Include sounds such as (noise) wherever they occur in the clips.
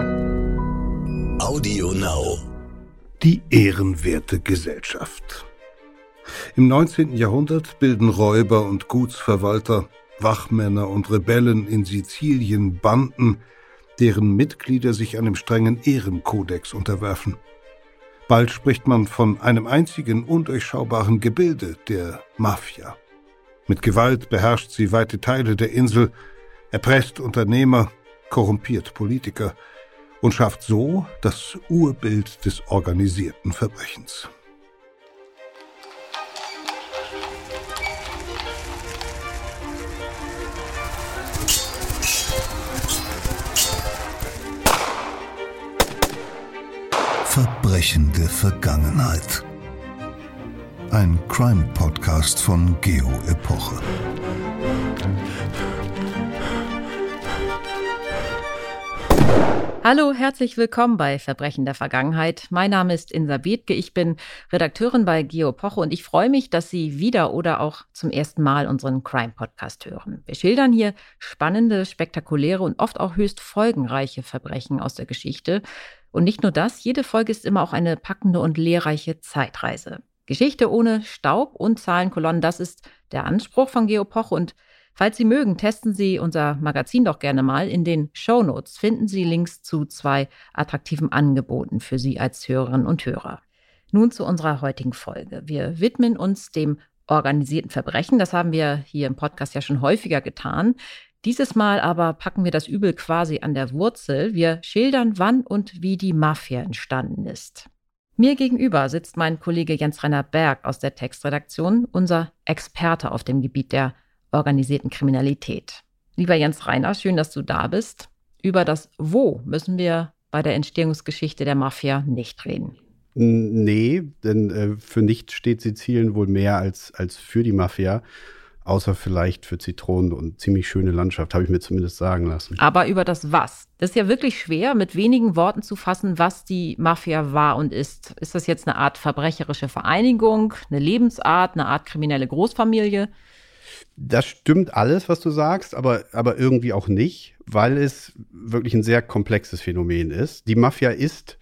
Audio Now. Die ehrenwerte Gesellschaft. Im 19. Jahrhundert bilden Räuber und Gutsverwalter, Wachmänner und Rebellen in Sizilien Banden, deren Mitglieder sich einem strengen Ehrenkodex unterwerfen. Bald spricht man von einem einzigen undurchschaubaren Gebilde, der Mafia. Mit Gewalt beherrscht sie weite Teile der Insel, erpresst Unternehmer, korrumpiert Politiker und schafft so das Urbild des organisierten Verbrechens. Verbrechende Vergangenheit. Ein Crime-Podcast von Geo Hallo, herzlich willkommen bei Verbrechen der Vergangenheit. Mein Name ist Insa Bethke, ich bin Redakteurin bei Geopoche und ich freue mich, dass Sie wieder oder auch zum ersten Mal unseren Crime-Podcast hören. Wir schildern hier spannende, spektakuläre und oft auch höchst folgenreiche Verbrechen aus der Geschichte. Und nicht nur das, jede Folge ist immer auch eine packende und lehrreiche Zeitreise. Geschichte ohne Staub und Zahlenkolonnen, das ist der Anspruch von Geopoche und Falls Sie mögen, testen Sie unser Magazin doch gerne mal. In den Show Notes finden Sie Links zu zwei attraktiven Angeboten für Sie als Hörerinnen und Hörer. Nun zu unserer heutigen Folge. Wir widmen uns dem organisierten Verbrechen. Das haben wir hier im Podcast ja schon häufiger getan. Dieses Mal aber packen wir das Übel quasi an der Wurzel. Wir schildern, wann und wie die Mafia entstanden ist. Mir gegenüber sitzt mein Kollege Jens Rainer Berg aus der Textredaktion, unser Experte auf dem Gebiet der organisierten Kriminalität. Lieber Jens Reiner, schön, dass du da bist. Über das Wo müssen wir bei der Entstehungsgeschichte der Mafia nicht reden. Nee, denn äh, für nichts steht Sizilien wohl mehr als, als für die Mafia. Außer vielleicht für Zitronen und ziemlich schöne Landschaft, habe ich mir zumindest sagen lassen. Aber über das Was. Das ist ja wirklich schwer, mit wenigen Worten zu fassen, was die Mafia war und ist. Ist das jetzt eine Art verbrecherische Vereinigung, eine Lebensart, eine Art kriminelle Großfamilie? Das stimmt alles, was du sagst, aber, aber irgendwie auch nicht, weil es wirklich ein sehr komplexes Phänomen ist. Die Mafia ist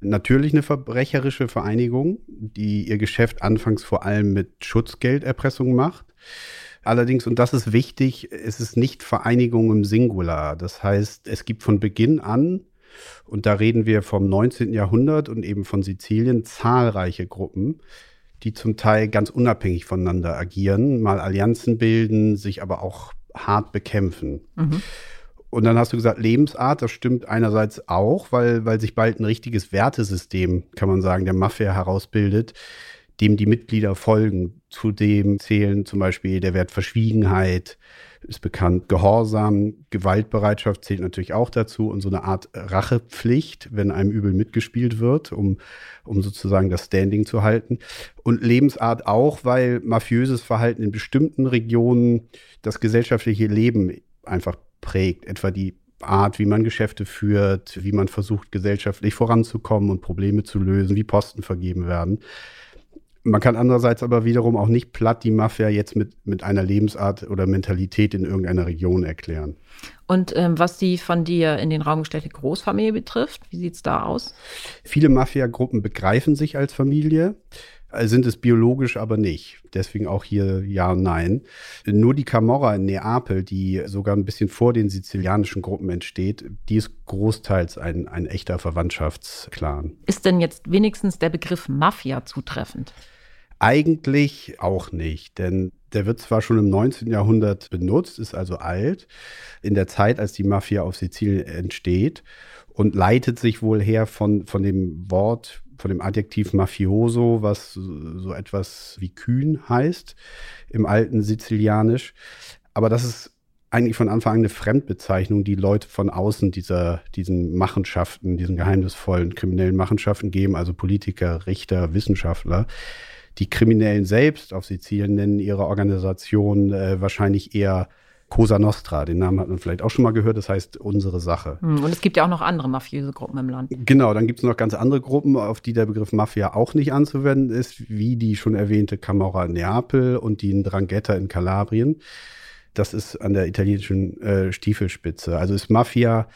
natürlich eine verbrecherische Vereinigung, die ihr Geschäft anfangs vor allem mit Schutzgelderpressung macht. Allerdings, und das ist wichtig, es ist nicht Vereinigung im Singular. Das heißt, es gibt von Beginn an, und da reden wir vom 19. Jahrhundert und eben von Sizilien, zahlreiche Gruppen, die zum Teil ganz unabhängig voneinander agieren, mal Allianzen bilden, sich aber auch hart bekämpfen. Mhm. Und dann hast du gesagt, Lebensart, das stimmt einerseits auch, weil, weil sich bald ein richtiges Wertesystem, kann man sagen, der Mafia herausbildet, dem die Mitglieder folgen. Zu dem zählen zum Beispiel der Wert Verschwiegenheit, ist bekannt. Gehorsam, Gewaltbereitschaft zählt natürlich auch dazu und so eine Art Rachepflicht, wenn einem übel mitgespielt wird, um, um sozusagen das Standing zu halten. Und Lebensart auch, weil mafiöses Verhalten in bestimmten Regionen das gesellschaftliche Leben einfach prägt, etwa die Art, wie man Geschäfte führt, wie man versucht, gesellschaftlich voranzukommen und Probleme zu lösen, wie Posten vergeben werden. Man kann andererseits aber wiederum auch nicht platt die Mafia jetzt mit, mit einer Lebensart oder Mentalität in irgendeiner Region erklären. Und ähm, was die von dir in den Raum gestellte Großfamilie betrifft, wie sieht es da aus? Viele Mafia-Gruppen begreifen sich als Familie sind es biologisch aber nicht. Deswegen auch hier ja und nein. Nur die Camorra in Neapel, die sogar ein bisschen vor den sizilianischen Gruppen entsteht, die ist großteils ein, ein echter Verwandtschaftsclan. Ist denn jetzt wenigstens der Begriff Mafia zutreffend? Eigentlich auch nicht, denn der wird zwar schon im 19. Jahrhundert benutzt, ist also alt, in der Zeit, als die Mafia auf Sizilien entsteht und leitet sich wohl her von, von dem Wort von dem Adjektiv Mafioso, was so etwas wie kühn heißt im alten Sizilianisch. Aber das ist eigentlich von Anfang an eine Fremdbezeichnung, die Leute von außen dieser, diesen Machenschaften, diesen geheimnisvollen kriminellen Machenschaften geben, also Politiker, Richter, Wissenschaftler. Die Kriminellen selbst auf Sizilien nennen ihre Organisation äh, wahrscheinlich eher Cosa Nostra, den Namen hat man vielleicht auch schon mal gehört, das heißt unsere Sache. Hm, und es gibt ja auch noch andere mafiöse Gruppen im Land. Genau, dann gibt es noch ganz andere Gruppen, auf die der Begriff Mafia auch nicht anzuwenden ist, wie die schon erwähnte Camorra in Neapel und die Drangheta in Kalabrien. Das ist an der italienischen äh, Stiefelspitze. Also ist Mafia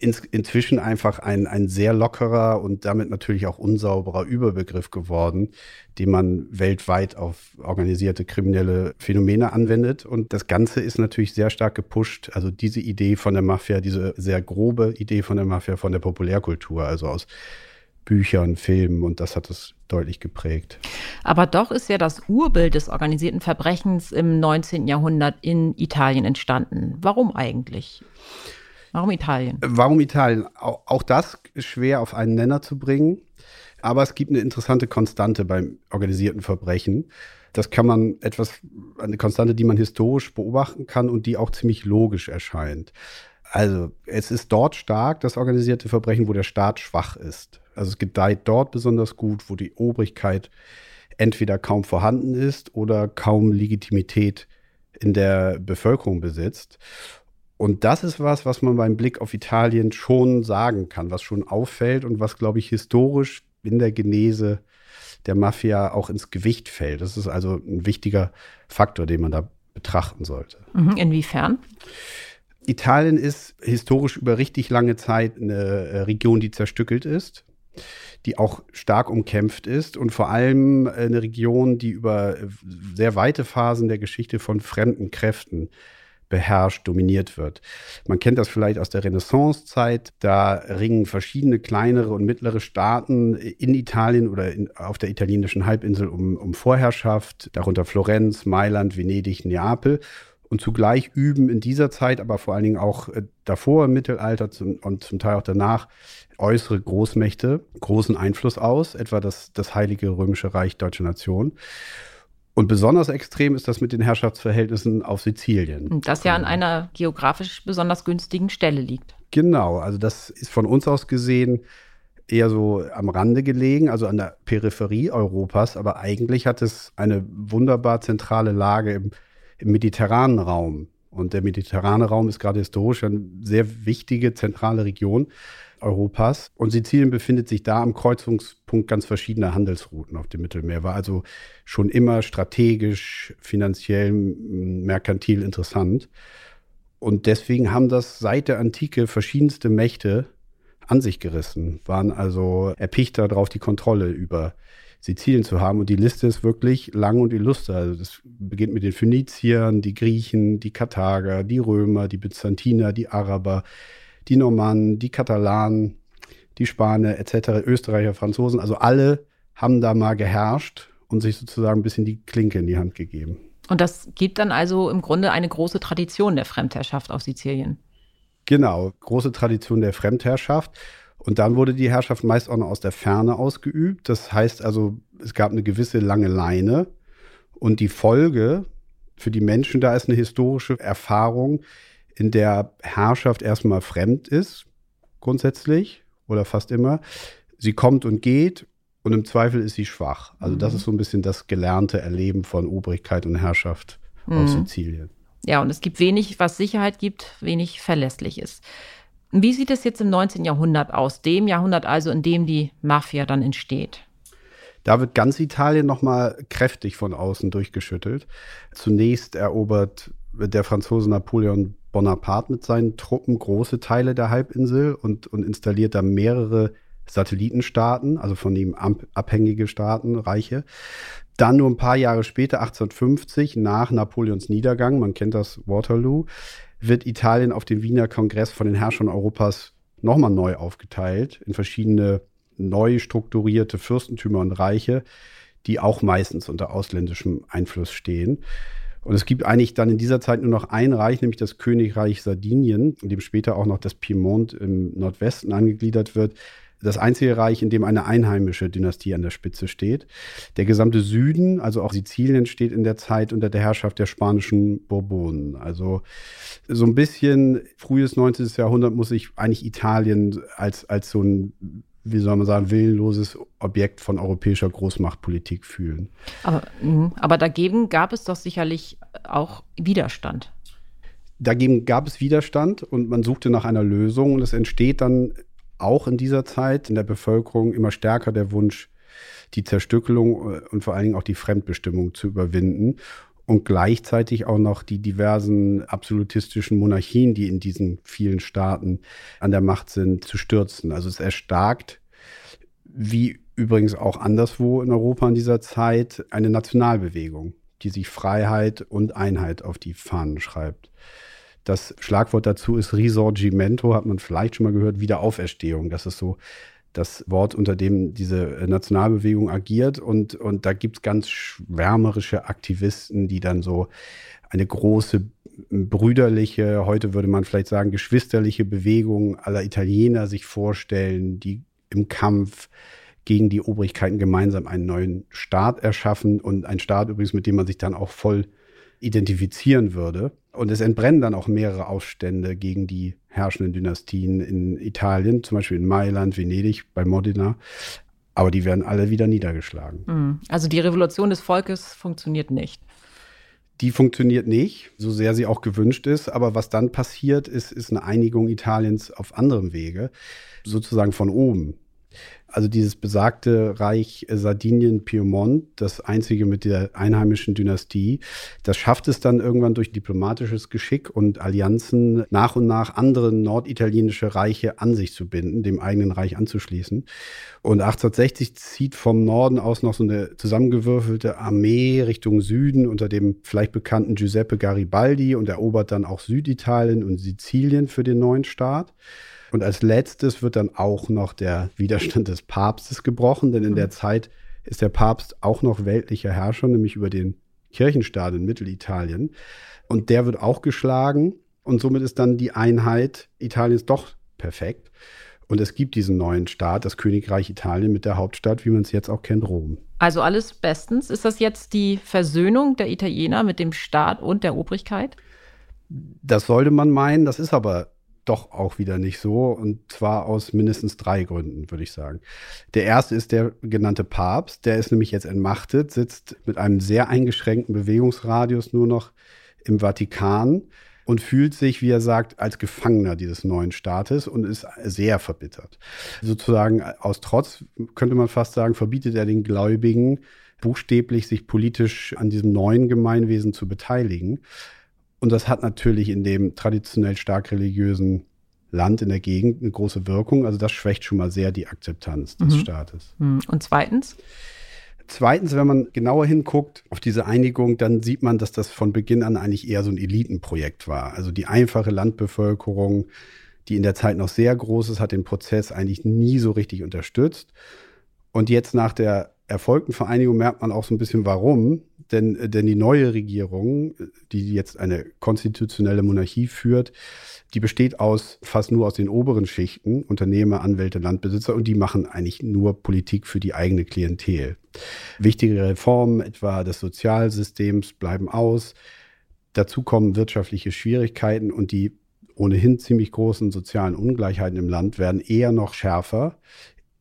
ins, inzwischen einfach ein, ein sehr lockerer und damit natürlich auch unsauberer Überbegriff geworden, den man weltweit auf organisierte kriminelle Phänomene anwendet. Und das Ganze ist natürlich sehr stark gepusht. Also diese Idee von der Mafia, diese sehr grobe Idee von der Mafia, von der Populärkultur, also aus Büchern, Filmen und das hat es deutlich geprägt. Aber doch ist ja das Urbild des organisierten Verbrechens im 19. Jahrhundert in Italien entstanden. Warum eigentlich? Warum Italien? Warum Italien? Auch das ist schwer auf einen Nenner zu bringen. Aber es gibt eine interessante Konstante beim organisierten Verbrechen. Das kann man etwas, eine Konstante, die man historisch beobachten kann und die auch ziemlich logisch erscheint. Also, es ist dort stark, das organisierte Verbrechen, wo der Staat schwach ist. Also, es gedeiht dort besonders gut, wo die Obrigkeit entweder kaum vorhanden ist oder kaum Legitimität in der Bevölkerung besitzt. Und das ist was, was man beim Blick auf Italien schon sagen kann, was schon auffällt und was, glaube ich, historisch in der Genese der Mafia auch ins Gewicht fällt. Das ist also ein wichtiger Faktor, den man da betrachten sollte. Mhm, inwiefern? Italien ist historisch über richtig lange Zeit eine äh, Region, die zerstückelt ist, die auch stark umkämpft ist und vor allem eine Region, die über sehr weite Phasen der Geschichte von fremden Kräften beherrscht, dominiert wird. Man kennt das vielleicht aus der Renaissancezeit. Da ringen verschiedene kleinere und mittlere Staaten in Italien oder in, auf der italienischen Halbinsel um, um Vorherrschaft, darunter Florenz, Mailand, Venedig, Neapel. Und zugleich üben in dieser Zeit, aber vor allen Dingen auch äh, davor im Mittelalter und zum Teil auch danach, äußere Großmächte großen Einfluss aus, etwa das, das Heilige Römische Reich Deutsche Nation. Und besonders extrem ist das mit den Herrschaftsverhältnissen auf Sizilien. Das ja an einer geografisch besonders günstigen Stelle liegt. Genau, also das ist von uns aus gesehen eher so am Rande gelegen, also an der Peripherie Europas, aber eigentlich hat es eine wunderbar zentrale Lage im, im mediterranen Raum. Und der mediterrane Raum ist gerade historisch eine sehr wichtige zentrale Region. Europas. Und Sizilien befindet sich da am Kreuzungspunkt ganz verschiedener Handelsrouten auf dem Mittelmeer, war also schon immer strategisch, finanziell, merkantil interessant. Und deswegen haben das seit der Antike verschiedenste Mächte an sich gerissen, waren also erpicht darauf, die Kontrolle über Sizilien zu haben. Und die Liste ist wirklich lang und illustre. Also das beginnt mit den Phöniziern, die Griechen, die Karthager, die Römer, die Byzantiner, die Araber, die Normannen, die Katalanen, die Spanier etc., Österreicher, Franzosen, also alle haben da mal geherrscht und sich sozusagen ein bisschen die Klinke in die Hand gegeben. Und das gibt dann also im Grunde eine große Tradition der Fremdherrschaft auf Sizilien. Genau, große Tradition der Fremdherrschaft. Und dann wurde die Herrschaft meist auch noch aus der Ferne ausgeübt. Das heißt also, es gab eine gewisse lange Leine. Und die Folge für die Menschen da ist eine historische Erfahrung, in der Herrschaft erstmal fremd ist, grundsätzlich oder fast immer. Sie kommt und geht und im Zweifel ist sie schwach. Also das mhm. ist so ein bisschen das gelernte Erleben von Obrigkeit und Herrschaft mhm. auf Sizilien. Ja, und es gibt wenig, was Sicherheit gibt, wenig verlässlich ist. Wie sieht es jetzt im 19. Jahrhundert aus? Dem Jahrhundert also, in dem die Mafia dann entsteht? Da wird ganz Italien nochmal kräftig von außen durchgeschüttelt. Zunächst erobert der Franzose Napoleon Bonaparte mit seinen Truppen große Teile der Halbinsel und, und installiert da mehrere Satellitenstaaten, also von ihm abhängige Staaten, Reiche. Dann nur ein paar Jahre später, 1850, nach Napoleons Niedergang, man kennt das Waterloo, wird Italien auf dem Wiener Kongress von den Herrschern Europas nochmal neu aufgeteilt in verschiedene neu strukturierte Fürstentümer und Reiche, die auch meistens unter ausländischem Einfluss stehen. Und es gibt eigentlich dann in dieser Zeit nur noch ein Reich, nämlich das Königreich Sardinien, in dem später auch noch das Piemont im Nordwesten angegliedert wird. Das einzige Reich, in dem eine einheimische Dynastie an der Spitze steht. Der gesamte Süden, also auch Sizilien, steht in der Zeit unter der Herrschaft der spanischen Bourbonen. Also so ein bisschen frühes 19. Jahrhundert muss sich eigentlich Italien als, als so ein wie soll man sagen, willenloses Objekt von europäischer Großmachtpolitik fühlen. Aber, mhm. aber dagegen gab es doch sicherlich auch Widerstand. Dagegen gab es Widerstand und man suchte nach einer Lösung und es entsteht dann auch in dieser Zeit in der Bevölkerung immer stärker der Wunsch, die Zerstückelung äh, und vor allen Dingen auch die Fremdbestimmung zu überwinden. Und gleichzeitig auch noch die diversen absolutistischen Monarchien, die in diesen vielen Staaten an der Macht sind, zu stürzen. Also es erstarkt, wie übrigens auch anderswo in Europa in dieser Zeit, eine Nationalbewegung, die sich Freiheit und Einheit auf die Fahnen schreibt. Das Schlagwort dazu ist Risorgimento, hat man vielleicht schon mal gehört, Wiederauferstehung. Das ist so das Wort, unter dem diese Nationalbewegung agiert. Und, und da gibt es ganz schwärmerische Aktivisten, die dann so eine große brüderliche, heute würde man vielleicht sagen, geschwisterliche Bewegung aller Italiener sich vorstellen, die im Kampf gegen die Obrigkeiten gemeinsam einen neuen Staat erschaffen und ein Staat übrigens, mit dem man sich dann auch voll identifizieren würde. Und es entbrennen dann auch mehrere Aufstände gegen die herrschenden Dynastien in Italien, zum Beispiel in Mailand, Venedig, bei Modena. Aber die werden alle wieder niedergeschlagen. Hm. Also die Revolution des Volkes funktioniert nicht. Die funktioniert nicht, so sehr sie auch gewünscht ist. Aber was dann passiert, ist, ist eine Einigung Italiens auf anderem Wege, sozusagen von oben. Also dieses besagte Reich Sardinien-Piemont, das einzige mit der einheimischen Dynastie, das schafft es dann irgendwann durch diplomatisches Geschick und Allianzen nach und nach andere norditalienische Reiche an sich zu binden, dem eigenen Reich anzuschließen. Und 1860 zieht vom Norden aus noch so eine zusammengewürfelte Armee Richtung Süden unter dem vielleicht bekannten Giuseppe Garibaldi und erobert dann auch Süditalien und Sizilien für den neuen Staat. Und als letztes wird dann auch noch der Widerstand des Papstes gebrochen, denn in der mhm. Zeit ist der Papst auch noch weltlicher Herrscher, nämlich über den Kirchenstaat in Mittelitalien. Und der wird auch geschlagen und somit ist dann die Einheit Italiens doch perfekt. Und es gibt diesen neuen Staat, das Königreich Italien mit der Hauptstadt, wie man es jetzt auch kennt, Rom. Also alles bestens. Ist das jetzt die Versöhnung der Italiener mit dem Staat und der Obrigkeit? Das sollte man meinen, das ist aber doch auch wieder nicht so. Und zwar aus mindestens drei Gründen, würde ich sagen. Der erste ist der genannte Papst. Der ist nämlich jetzt entmachtet, sitzt mit einem sehr eingeschränkten Bewegungsradius nur noch im Vatikan und fühlt sich, wie er sagt, als Gefangener dieses neuen Staates und ist sehr verbittert. Sozusagen aus Trotz, könnte man fast sagen, verbietet er den Gläubigen buchstäblich, sich politisch an diesem neuen Gemeinwesen zu beteiligen. Und das hat natürlich in dem traditionell stark religiösen Land in der Gegend eine große Wirkung. Also das schwächt schon mal sehr die Akzeptanz des mhm. Staates. Mhm. Und zweitens? Zweitens, wenn man genauer hinguckt auf diese Einigung, dann sieht man, dass das von Beginn an eigentlich eher so ein Elitenprojekt war. Also die einfache Landbevölkerung, die in der Zeit noch sehr groß ist, hat den Prozess eigentlich nie so richtig unterstützt. Und jetzt nach der erfolgten Vereinigung merkt man auch so ein bisschen warum. Denn, äh, denn die neue Regierung, die jetzt eine konstitutionelle Monarchie führt, die besteht aus fast nur aus den oberen Schichten, Unternehmer, Anwälte, Landbesitzer, und die machen eigentlich nur Politik für die eigene Klientel. Wichtige Reformen, etwa des Sozialsystems, bleiben aus. Dazu kommen wirtschaftliche Schwierigkeiten und die ohnehin ziemlich großen sozialen Ungleichheiten im Land werden eher noch schärfer.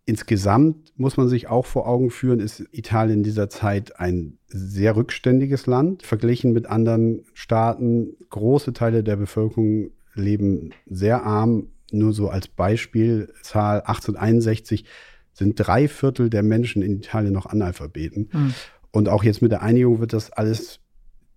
Insgesamt muss man sich auch vor Augen führen, ist Italien in dieser Zeit ein sehr rückständiges Land. Verglichen mit anderen Staaten, große Teile der Bevölkerung leben sehr arm. Nur so als Beispielzahl 1861 sind drei Viertel der Menschen in Italien noch Analphabeten. Hm. Und auch jetzt mit der Einigung wird das alles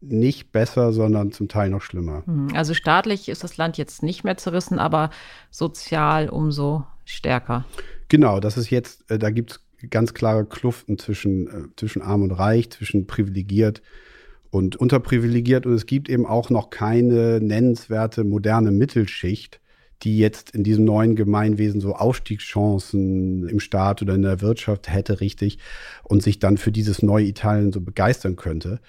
nicht besser, sondern zum Teil noch schlimmer. Hm. Also staatlich ist das Land jetzt nicht mehr zerrissen, aber sozial umso stärker. Genau, das ist jetzt, äh, da gibt es ganz klare Kluften zwischen, äh, zwischen arm und reich, zwischen privilegiert und unterprivilegiert. Und es gibt eben auch noch keine nennenswerte moderne Mittelschicht, die jetzt in diesem neuen Gemeinwesen so Aufstiegschancen im Staat oder in der Wirtschaft hätte, richtig, und sich dann für dieses neue Italien so begeistern könnte.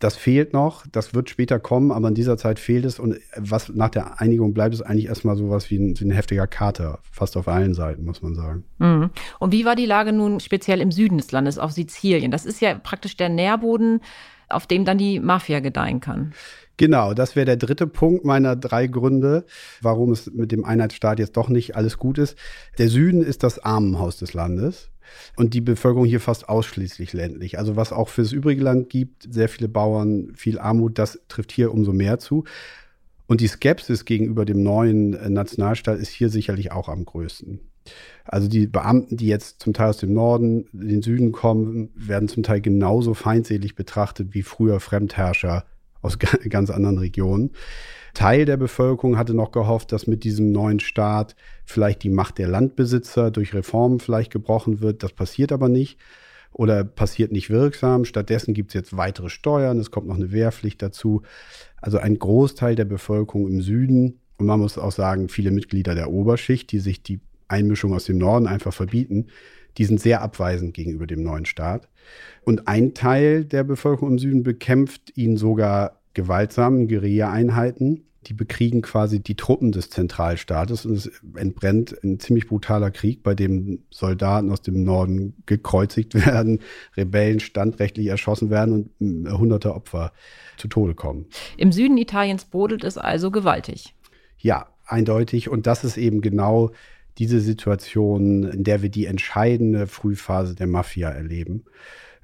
Das fehlt noch, das wird später kommen, aber in dieser Zeit fehlt es. Und was nach der Einigung bleibt, ist eigentlich erstmal sowas wie ein, wie ein heftiger Kater, fast auf allen Seiten, muss man sagen. Mhm. Und wie war die Lage nun speziell im Süden des Landes, auf Sizilien? Das ist ja praktisch der Nährboden, auf dem dann die Mafia gedeihen kann. Genau, das wäre der dritte Punkt meiner drei Gründe, warum es mit dem Einheitsstaat jetzt doch nicht alles gut ist. Der Süden ist das Armenhaus des Landes und die Bevölkerung hier fast ausschließlich ländlich. Also was auch für das übrige Land gibt, sehr viele Bauern, viel Armut, das trifft hier umso mehr zu. Und die Skepsis gegenüber dem neuen äh, Nationalstaat ist hier sicherlich auch am größten. Also die Beamten, die jetzt zum Teil aus dem Norden den Süden kommen, werden zum Teil genauso feindselig betrachtet wie früher Fremdherrscher aus ganz anderen Regionen. Teil der Bevölkerung hatte noch gehofft, dass mit diesem neuen Staat vielleicht die Macht der Landbesitzer durch Reformen vielleicht gebrochen wird. Das passiert aber nicht oder passiert nicht wirksam. Stattdessen gibt es jetzt weitere Steuern, es kommt noch eine Wehrpflicht dazu. Also ein Großteil der Bevölkerung im Süden und man muss auch sagen, viele Mitglieder der Oberschicht, die sich die Einmischung aus dem Norden einfach verbieten, die sind sehr abweisend gegenüber dem neuen Staat. Und ein Teil der Bevölkerung im Süden bekämpft ihn sogar gewaltsamen Guerilla-Einheiten. Die bekriegen quasi die Truppen des Zentralstaates und es entbrennt ein ziemlich brutaler Krieg, bei dem Soldaten aus dem Norden gekreuzigt (laughs) werden, Rebellen standrechtlich erschossen werden und äh, hunderte Opfer zu Tode kommen. Im Süden Italiens brodelt es also gewaltig. Ja, eindeutig. Und das ist eben genau diese Situation, in der wir die entscheidende Frühphase der Mafia erleben.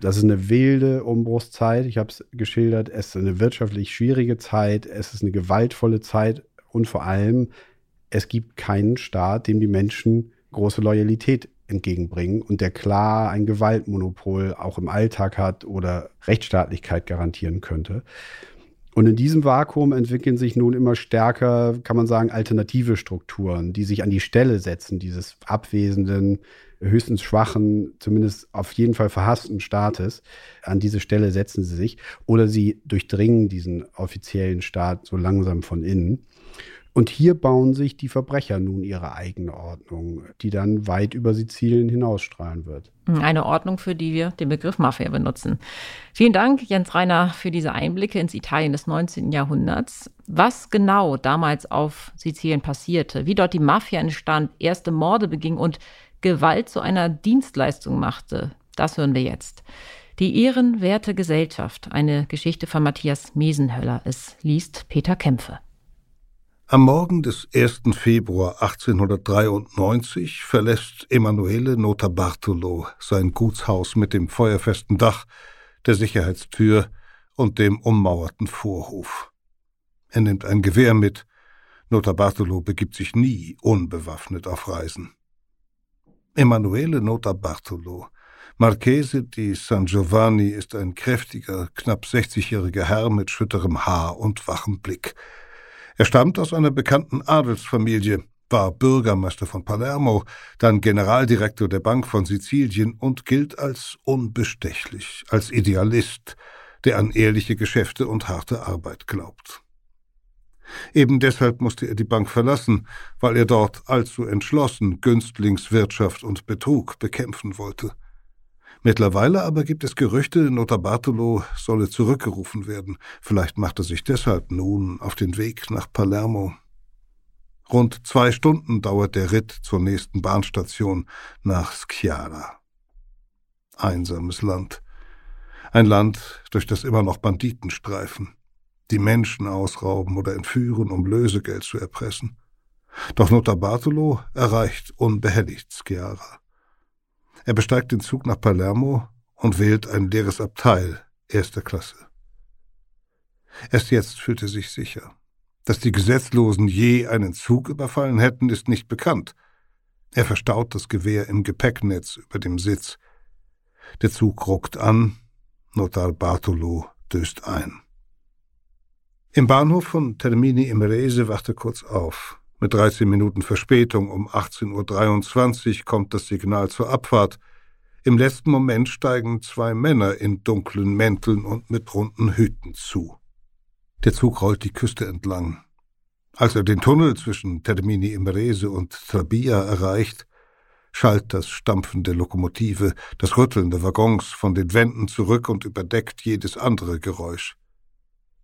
Das ist eine wilde Umbruchszeit. Ich habe es geschildert. Es ist eine wirtschaftlich schwierige Zeit. Es ist eine gewaltvolle Zeit. Und vor allem, es gibt keinen Staat, dem die Menschen große Loyalität entgegenbringen und der klar ein Gewaltmonopol auch im Alltag hat oder Rechtsstaatlichkeit garantieren könnte. Und in diesem Vakuum entwickeln sich nun immer stärker, kann man sagen, alternative Strukturen, die sich an die Stelle setzen, dieses abwesenden, höchstens schwachen, zumindest auf jeden Fall verhassten Staates. An diese Stelle setzen sie sich oder sie durchdringen diesen offiziellen Staat so langsam von innen. Und hier bauen sich die Verbrecher nun ihre eigene Ordnung, die dann weit über Sizilien hinausstrahlen wird. Eine Ordnung, für die wir den Begriff Mafia benutzen. Vielen Dank, Jens Reiner, für diese Einblicke ins Italien des 19. Jahrhunderts. Was genau damals auf Sizilien passierte, wie dort die Mafia entstand, erste Morde beging und Gewalt zu einer Dienstleistung machte, das hören wir jetzt. Die ehrenwerte Gesellschaft, eine Geschichte von Matthias Mesenhöller. Es liest Peter Kämpfe. Am Morgen des 1. Februar 1893 verlässt Emanuele Notarbartolo sein Gutshaus mit dem feuerfesten Dach, der Sicherheitstür und dem ummauerten Vorhof. Er nimmt ein Gewehr mit. Notarbartolo begibt sich nie unbewaffnet auf Reisen. Emanuele Notarbartolo, Marchese di San Giovanni, ist ein kräftiger, knapp 60-jähriger Herr mit schütterem Haar und wachem Blick. Er stammt aus einer bekannten Adelsfamilie, war Bürgermeister von Palermo, dann Generaldirektor der Bank von Sizilien und gilt als unbestechlich, als Idealist, der an ehrliche Geschäfte und harte Arbeit glaubt. Eben deshalb musste er die Bank verlassen, weil er dort allzu entschlossen Günstlingswirtschaft und Betrug bekämpfen wollte. Mittlerweile aber gibt es Gerüchte, Notarbartolo solle zurückgerufen werden. Vielleicht macht er sich deshalb nun auf den Weg nach Palermo. Rund zwei Stunden dauert der Ritt zur nächsten Bahnstation nach Schiara. Einsames Land. Ein Land, durch das immer noch Banditen streifen, die Menschen ausrauben oder entführen, um Lösegeld zu erpressen. Doch Notarbartolo erreicht unbehelligt Schiara. Er besteigt den Zug nach Palermo und wählt ein leeres Abteil erster Klasse. Erst jetzt fühlt er sich sicher. Dass die Gesetzlosen je einen Zug überfallen hätten, ist nicht bekannt. Er verstaut das Gewehr im Gepäcknetz über dem Sitz. Der Zug ruckt an, Notar Bartolo döst ein. Im Bahnhof von Termini Imerese wacht er kurz auf. Mit 13 Minuten Verspätung um 18.23 Uhr kommt das Signal zur Abfahrt. Im letzten Moment steigen zwei Männer in dunklen Mänteln und mit runden Hüten zu. Der Zug rollt die Küste entlang. Als er den Tunnel zwischen Termini Imrese und Trabia erreicht, schallt das Stampfen der Lokomotive, das Rütteln der Waggons von den Wänden zurück und überdeckt jedes andere Geräusch.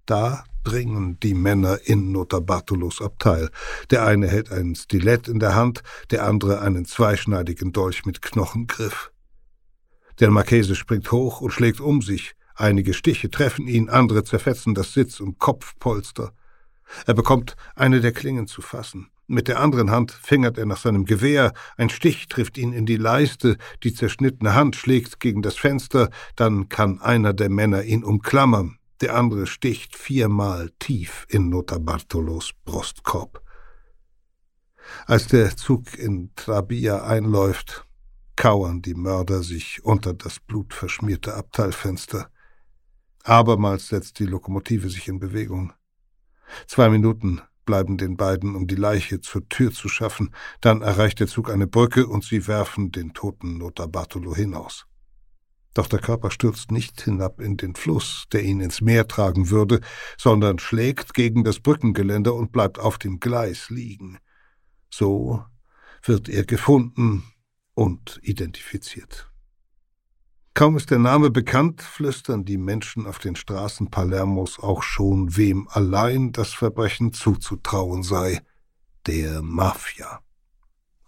Da dringen die Männer in Notarbartolos Abteil. Der eine hält ein Stilett in der Hand, der andere einen zweischneidigen Dolch mit Knochengriff. Der Marchese springt hoch und schlägt um sich. Einige Stiche treffen ihn, andere zerfetzen das Sitz- und Kopfpolster. Er bekommt eine der Klingen zu fassen. Mit der anderen Hand fingert er nach seinem Gewehr, ein Stich trifft ihn in die Leiste, die zerschnittene Hand schlägt gegen das Fenster, dann kann einer der Männer ihn umklammern, der andere sticht viermal tief in Notarbartolos Brustkorb. Als der Zug in Trabia einläuft, kauern die Mörder sich unter das blutverschmierte Abteilfenster. Abermals setzt die Lokomotive sich in Bewegung. Zwei Minuten bleiben den beiden, um die Leiche zur Tür zu schaffen, dann erreicht der Zug eine Brücke und sie werfen den toten Notar Bartolo hinaus. Doch der Körper stürzt nicht hinab in den Fluss, der ihn ins Meer tragen würde, sondern schlägt gegen das Brückengeländer und bleibt auf dem Gleis liegen. So wird er gefunden und identifiziert. Kaum ist der Name bekannt, flüstern die Menschen auf den Straßen Palermos auch schon, wem allein das Verbrechen zuzutrauen sei, der Mafia.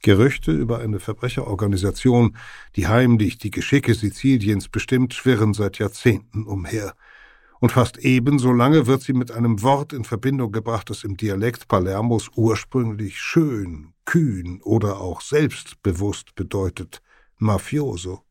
Gerüchte über eine Verbrecherorganisation, die heimlich die Geschicke Siziliens bestimmt, schwirren seit Jahrzehnten umher. Und fast ebenso lange wird sie mit einem Wort in Verbindung gebracht, das im Dialekt Palermos ursprünglich schön, kühn oder auch selbstbewusst bedeutet, Mafioso.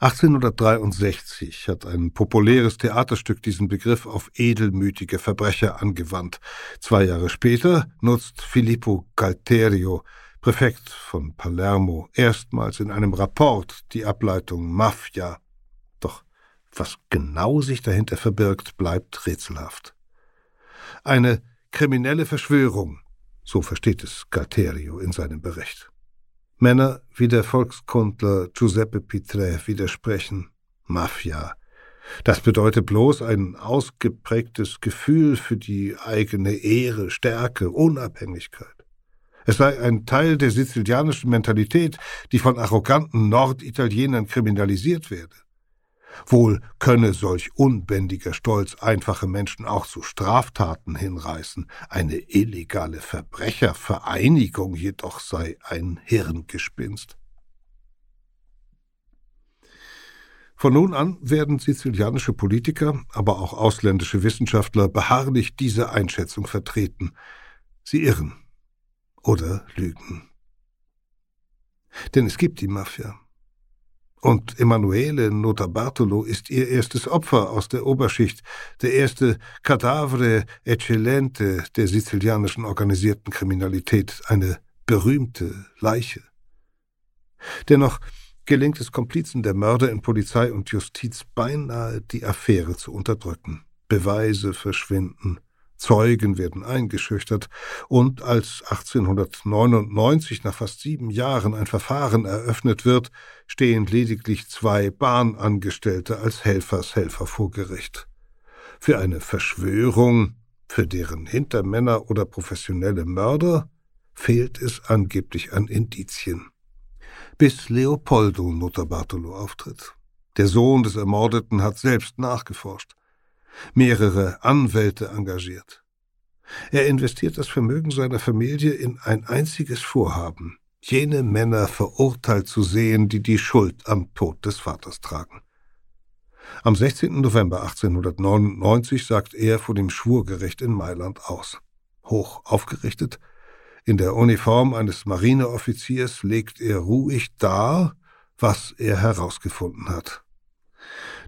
1863 hat ein populäres Theaterstück diesen Begriff auf edelmütige Verbrecher angewandt. Zwei Jahre später nutzt Filippo Calterio, Präfekt von Palermo, erstmals in einem Rapport die Ableitung Mafia. Doch was genau sich dahinter verbirgt, bleibt rätselhaft. Eine kriminelle Verschwörung, so versteht es Calterio in seinem Bericht. Männer wie der Volkskundler Giuseppe Pitre widersprechen. Mafia. Das bedeutet bloß ein ausgeprägtes Gefühl für die eigene Ehre, Stärke, Unabhängigkeit. Es sei ein Teil der sizilianischen Mentalität, die von arroganten Norditalienern kriminalisiert werde. Wohl könne solch unbändiger Stolz einfache Menschen auch zu Straftaten hinreißen, eine illegale Verbrechervereinigung jedoch sei ein Hirngespinst. Von nun an werden sizilianische Politiker, aber auch ausländische Wissenschaftler beharrlich diese Einschätzung vertreten. Sie irren oder lügen. Denn es gibt die Mafia. Und Emanuele Notarbartolo ist ihr erstes Opfer aus der Oberschicht, der erste Cadavre Eccellente der sizilianischen organisierten Kriminalität, eine berühmte Leiche. Dennoch gelingt es Komplizen der Mörder in Polizei und Justiz beinahe, die Affäre zu unterdrücken. Beweise verschwinden, Zeugen werden eingeschüchtert, und als 1899 nach fast sieben Jahren ein Verfahren eröffnet wird, stehen lediglich zwei Bahnangestellte als Helfershelfer vor Gericht. Für eine Verschwörung, für deren Hintermänner oder professionelle Mörder fehlt es angeblich an Indizien. Bis Leopoldo Notarbartolo auftritt. Der Sohn des Ermordeten hat selbst nachgeforscht mehrere Anwälte engagiert. Er investiert das Vermögen seiner Familie in ein einziges Vorhaben, jene Männer verurteilt zu sehen, die die Schuld am Tod des Vaters tragen. Am 16. November 1899 sagt er vor dem Schwurgericht in Mailand aus. Hoch aufgerichtet, in der Uniform eines Marineoffiziers legt er ruhig dar, was er herausgefunden hat.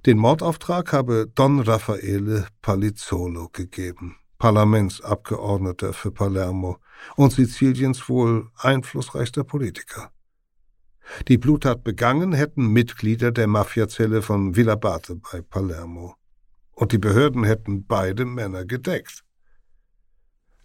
Den Mordauftrag habe Don Raffaele Palizzolo gegeben, Parlamentsabgeordneter für Palermo und Siziliens wohl einflussreichster Politiker. Die Bluttat begangen hätten Mitglieder der Mafiazelle von Villabate bei Palermo. Und die Behörden hätten beide Männer gedeckt.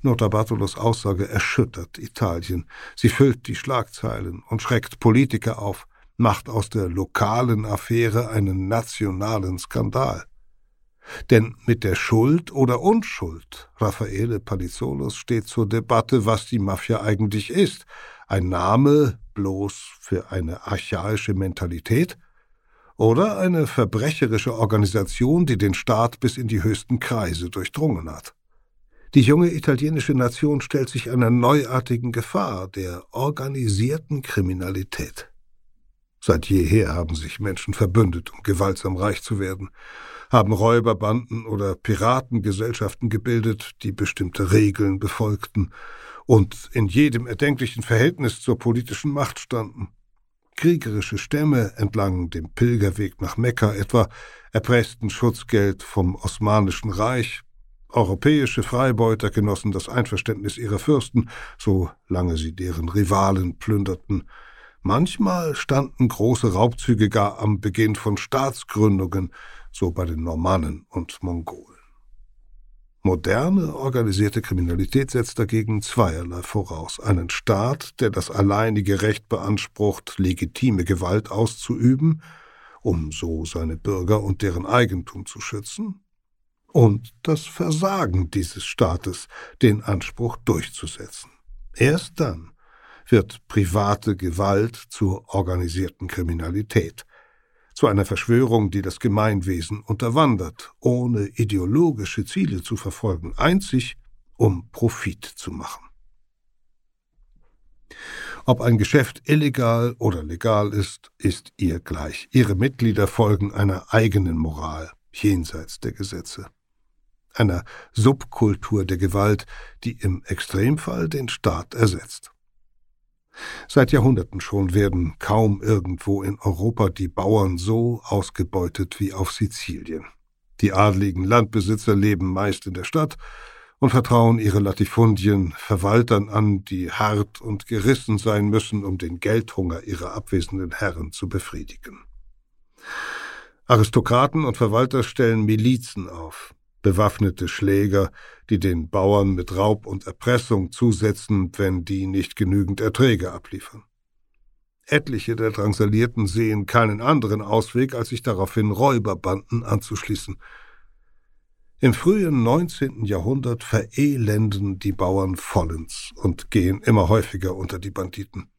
Notarbartolos Aussage erschüttert Italien. Sie füllt die Schlagzeilen und schreckt Politiker auf, macht aus der lokalen Affäre einen nationalen Skandal. Denn mit der Schuld oder Unschuld Raffaele Palizzolos steht zur Debatte, was die Mafia eigentlich ist. Ein Name bloß für eine archaische Mentalität? Oder eine verbrecherische Organisation, die den Staat bis in die höchsten Kreise durchdrungen hat? Die junge italienische Nation stellt sich einer neuartigen Gefahr, der organisierten Kriminalität. Seit jeher haben sich Menschen verbündet, um gewaltsam reich zu werden, haben Räuberbanden oder Piratengesellschaften gebildet, die bestimmte Regeln befolgten und in jedem erdenklichen Verhältnis zur politischen Macht standen. Kriegerische Stämme entlang dem Pilgerweg nach Mekka etwa erpressten Schutzgeld vom Osmanischen Reich Europäische Freibeuter genossen das Einverständnis ihrer Fürsten, solange sie deren Rivalen plünderten. Manchmal standen große Raubzüge gar am Beginn von Staatsgründungen, so bei den Normannen und Mongolen. Moderne organisierte Kriminalität setzt dagegen zweierlei voraus. Einen Staat, der das alleinige Recht beansprucht, legitime Gewalt auszuüben, um so seine Bürger und deren Eigentum zu schützen, und das Versagen dieses Staates, den Anspruch durchzusetzen. Erst dann wird private Gewalt zur organisierten Kriminalität, zu einer Verschwörung, die das Gemeinwesen unterwandert, ohne ideologische Ziele zu verfolgen, einzig um Profit zu machen. Ob ein Geschäft illegal oder legal ist, ist ihr gleich. Ihre Mitglieder folgen einer eigenen Moral jenseits der Gesetze einer Subkultur der Gewalt, die im Extremfall den Staat ersetzt. Seit Jahrhunderten schon werden kaum irgendwo in Europa die Bauern so ausgebeutet wie auf Sizilien. Die adligen Landbesitzer leben meist in der Stadt und vertrauen ihre Latifundien Verwaltern an, die hart und gerissen sein müssen, um den Geldhunger ihrer abwesenden Herren zu befriedigen. Aristokraten und Verwalter stellen Milizen auf, bewaffnete Schläger, die den Bauern mit Raub und Erpressung zusetzen, wenn die nicht genügend Erträge abliefern. Etliche der Drangsalierten sehen keinen anderen Ausweg, als sich daraufhin Räuberbanden anzuschließen. Im frühen 19. Jahrhundert verelenden die Bauern vollends und gehen immer häufiger unter die Banditen.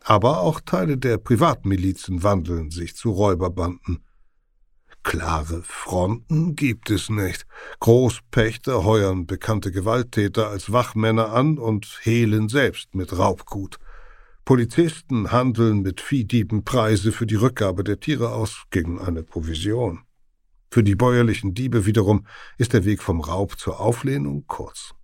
Aber auch Teile der Privatmilizen wandeln sich zu Räuberbanden. Klare Fronten gibt es nicht. Großpächter heuern bekannte Gewalttäter als Wachmänner an und hehlen selbst mit Raubgut. Polizisten handeln mit Viehdieben Preise für die Rückgabe der Tiere aus gegen eine Provision. Für die bäuerlichen Diebe wiederum ist der Weg vom Raub zur Auflehnung kurz.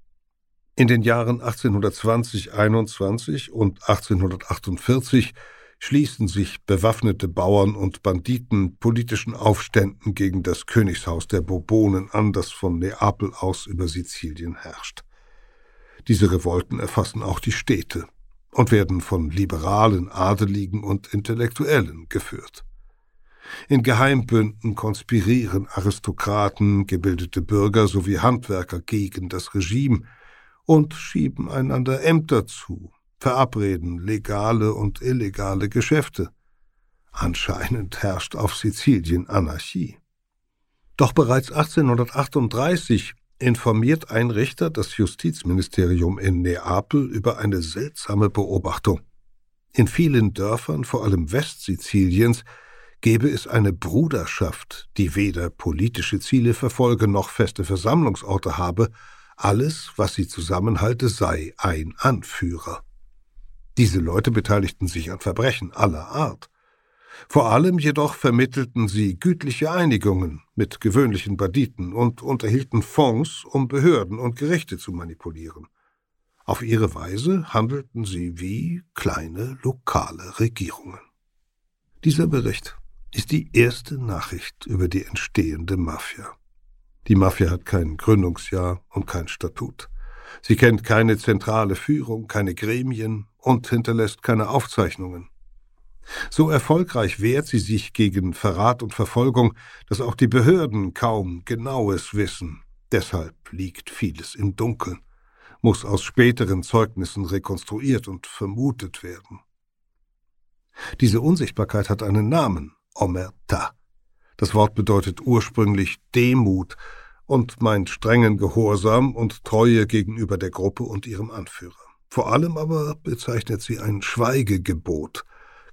In den Jahren 1820-21 und 1848 schließen sich bewaffnete Bauern und Banditen politischen Aufständen gegen das Königshaus der Bourbonen an, das von Neapel aus über Sizilien herrscht. Diese Revolten erfassen auch die Städte und werden von liberalen Adeligen und Intellektuellen geführt. In Geheimbünden konspirieren Aristokraten, gebildete Bürger sowie Handwerker gegen das Regime und schieben einander Ämter zu, verabreden legale und illegale Geschäfte. Anscheinend herrscht auf Sizilien Anarchie. Doch bereits 1838 informiert ein Richter das Justizministerium in Neapel über eine seltsame Beobachtung. In vielen Dörfern, vor allem Westsiziliens, gebe es eine Bruderschaft, die weder politische Ziele verfolge noch feste Versammlungsorte habe, alles, was sie zusammenhalte, sei ein Anführer. Diese Leute beteiligten sich an Verbrechen aller Art. Vor allem jedoch vermittelten sie gütliche Einigungen mit gewöhnlichen Banditen und unterhielten Fonds, um Behörden und Gerichte zu manipulieren. Auf ihre Weise handelten sie wie kleine lokale Regierungen. Dieser Bericht ist die erste Nachricht über die entstehende Mafia. Die Mafia hat kein Gründungsjahr und kein Statut. Sie kennt keine zentrale Führung, keine Gremien und hinterlässt keine Aufzeichnungen. So erfolgreich wehrt sie sich gegen Verrat und Verfolgung, dass auch die Behörden kaum genaues wissen. Deshalb liegt vieles im Dunkeln, muss aus späteren Zeugnissen rekonstruiert und vermutet werden. Diese Unsichtbarkeit hat einen Namen, Omerta. Das Wort bedeutet ursprünglich Demut und meint strengen Gehorsam und Treue gegenüber der Gruppe und ihrem Anführer. Vor allem aber bezeichnet sie ein Schweigegebot.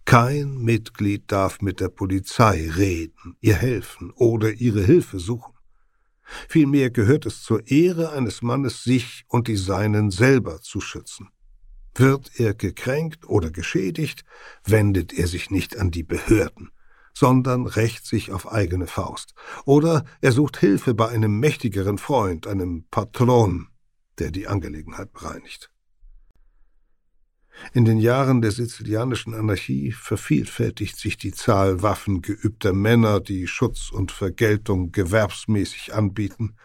Kein Mitglied darf mit der Polizei reden, ihr helfen oder ihre Hilfe suchen. Vielmehr gehört es zur Ehre eines Mannes, sich und die Seinen selber zu schützen. Wird er gekränkt oder geschädigt, wendet er sich nicht an die Behörden, sondern rächt sich auf eigene Faust. Oder er sucht Hilfe bei einem mächtigeren Freund, einem Patron, der die Angelegenheit bereinigt. In den Jahren der sizilianischen Anarchie vervielfältigt sich die Zahl waffengeübter Männer, die Schutz und Vergeltung gewerbsmäßig anbieten.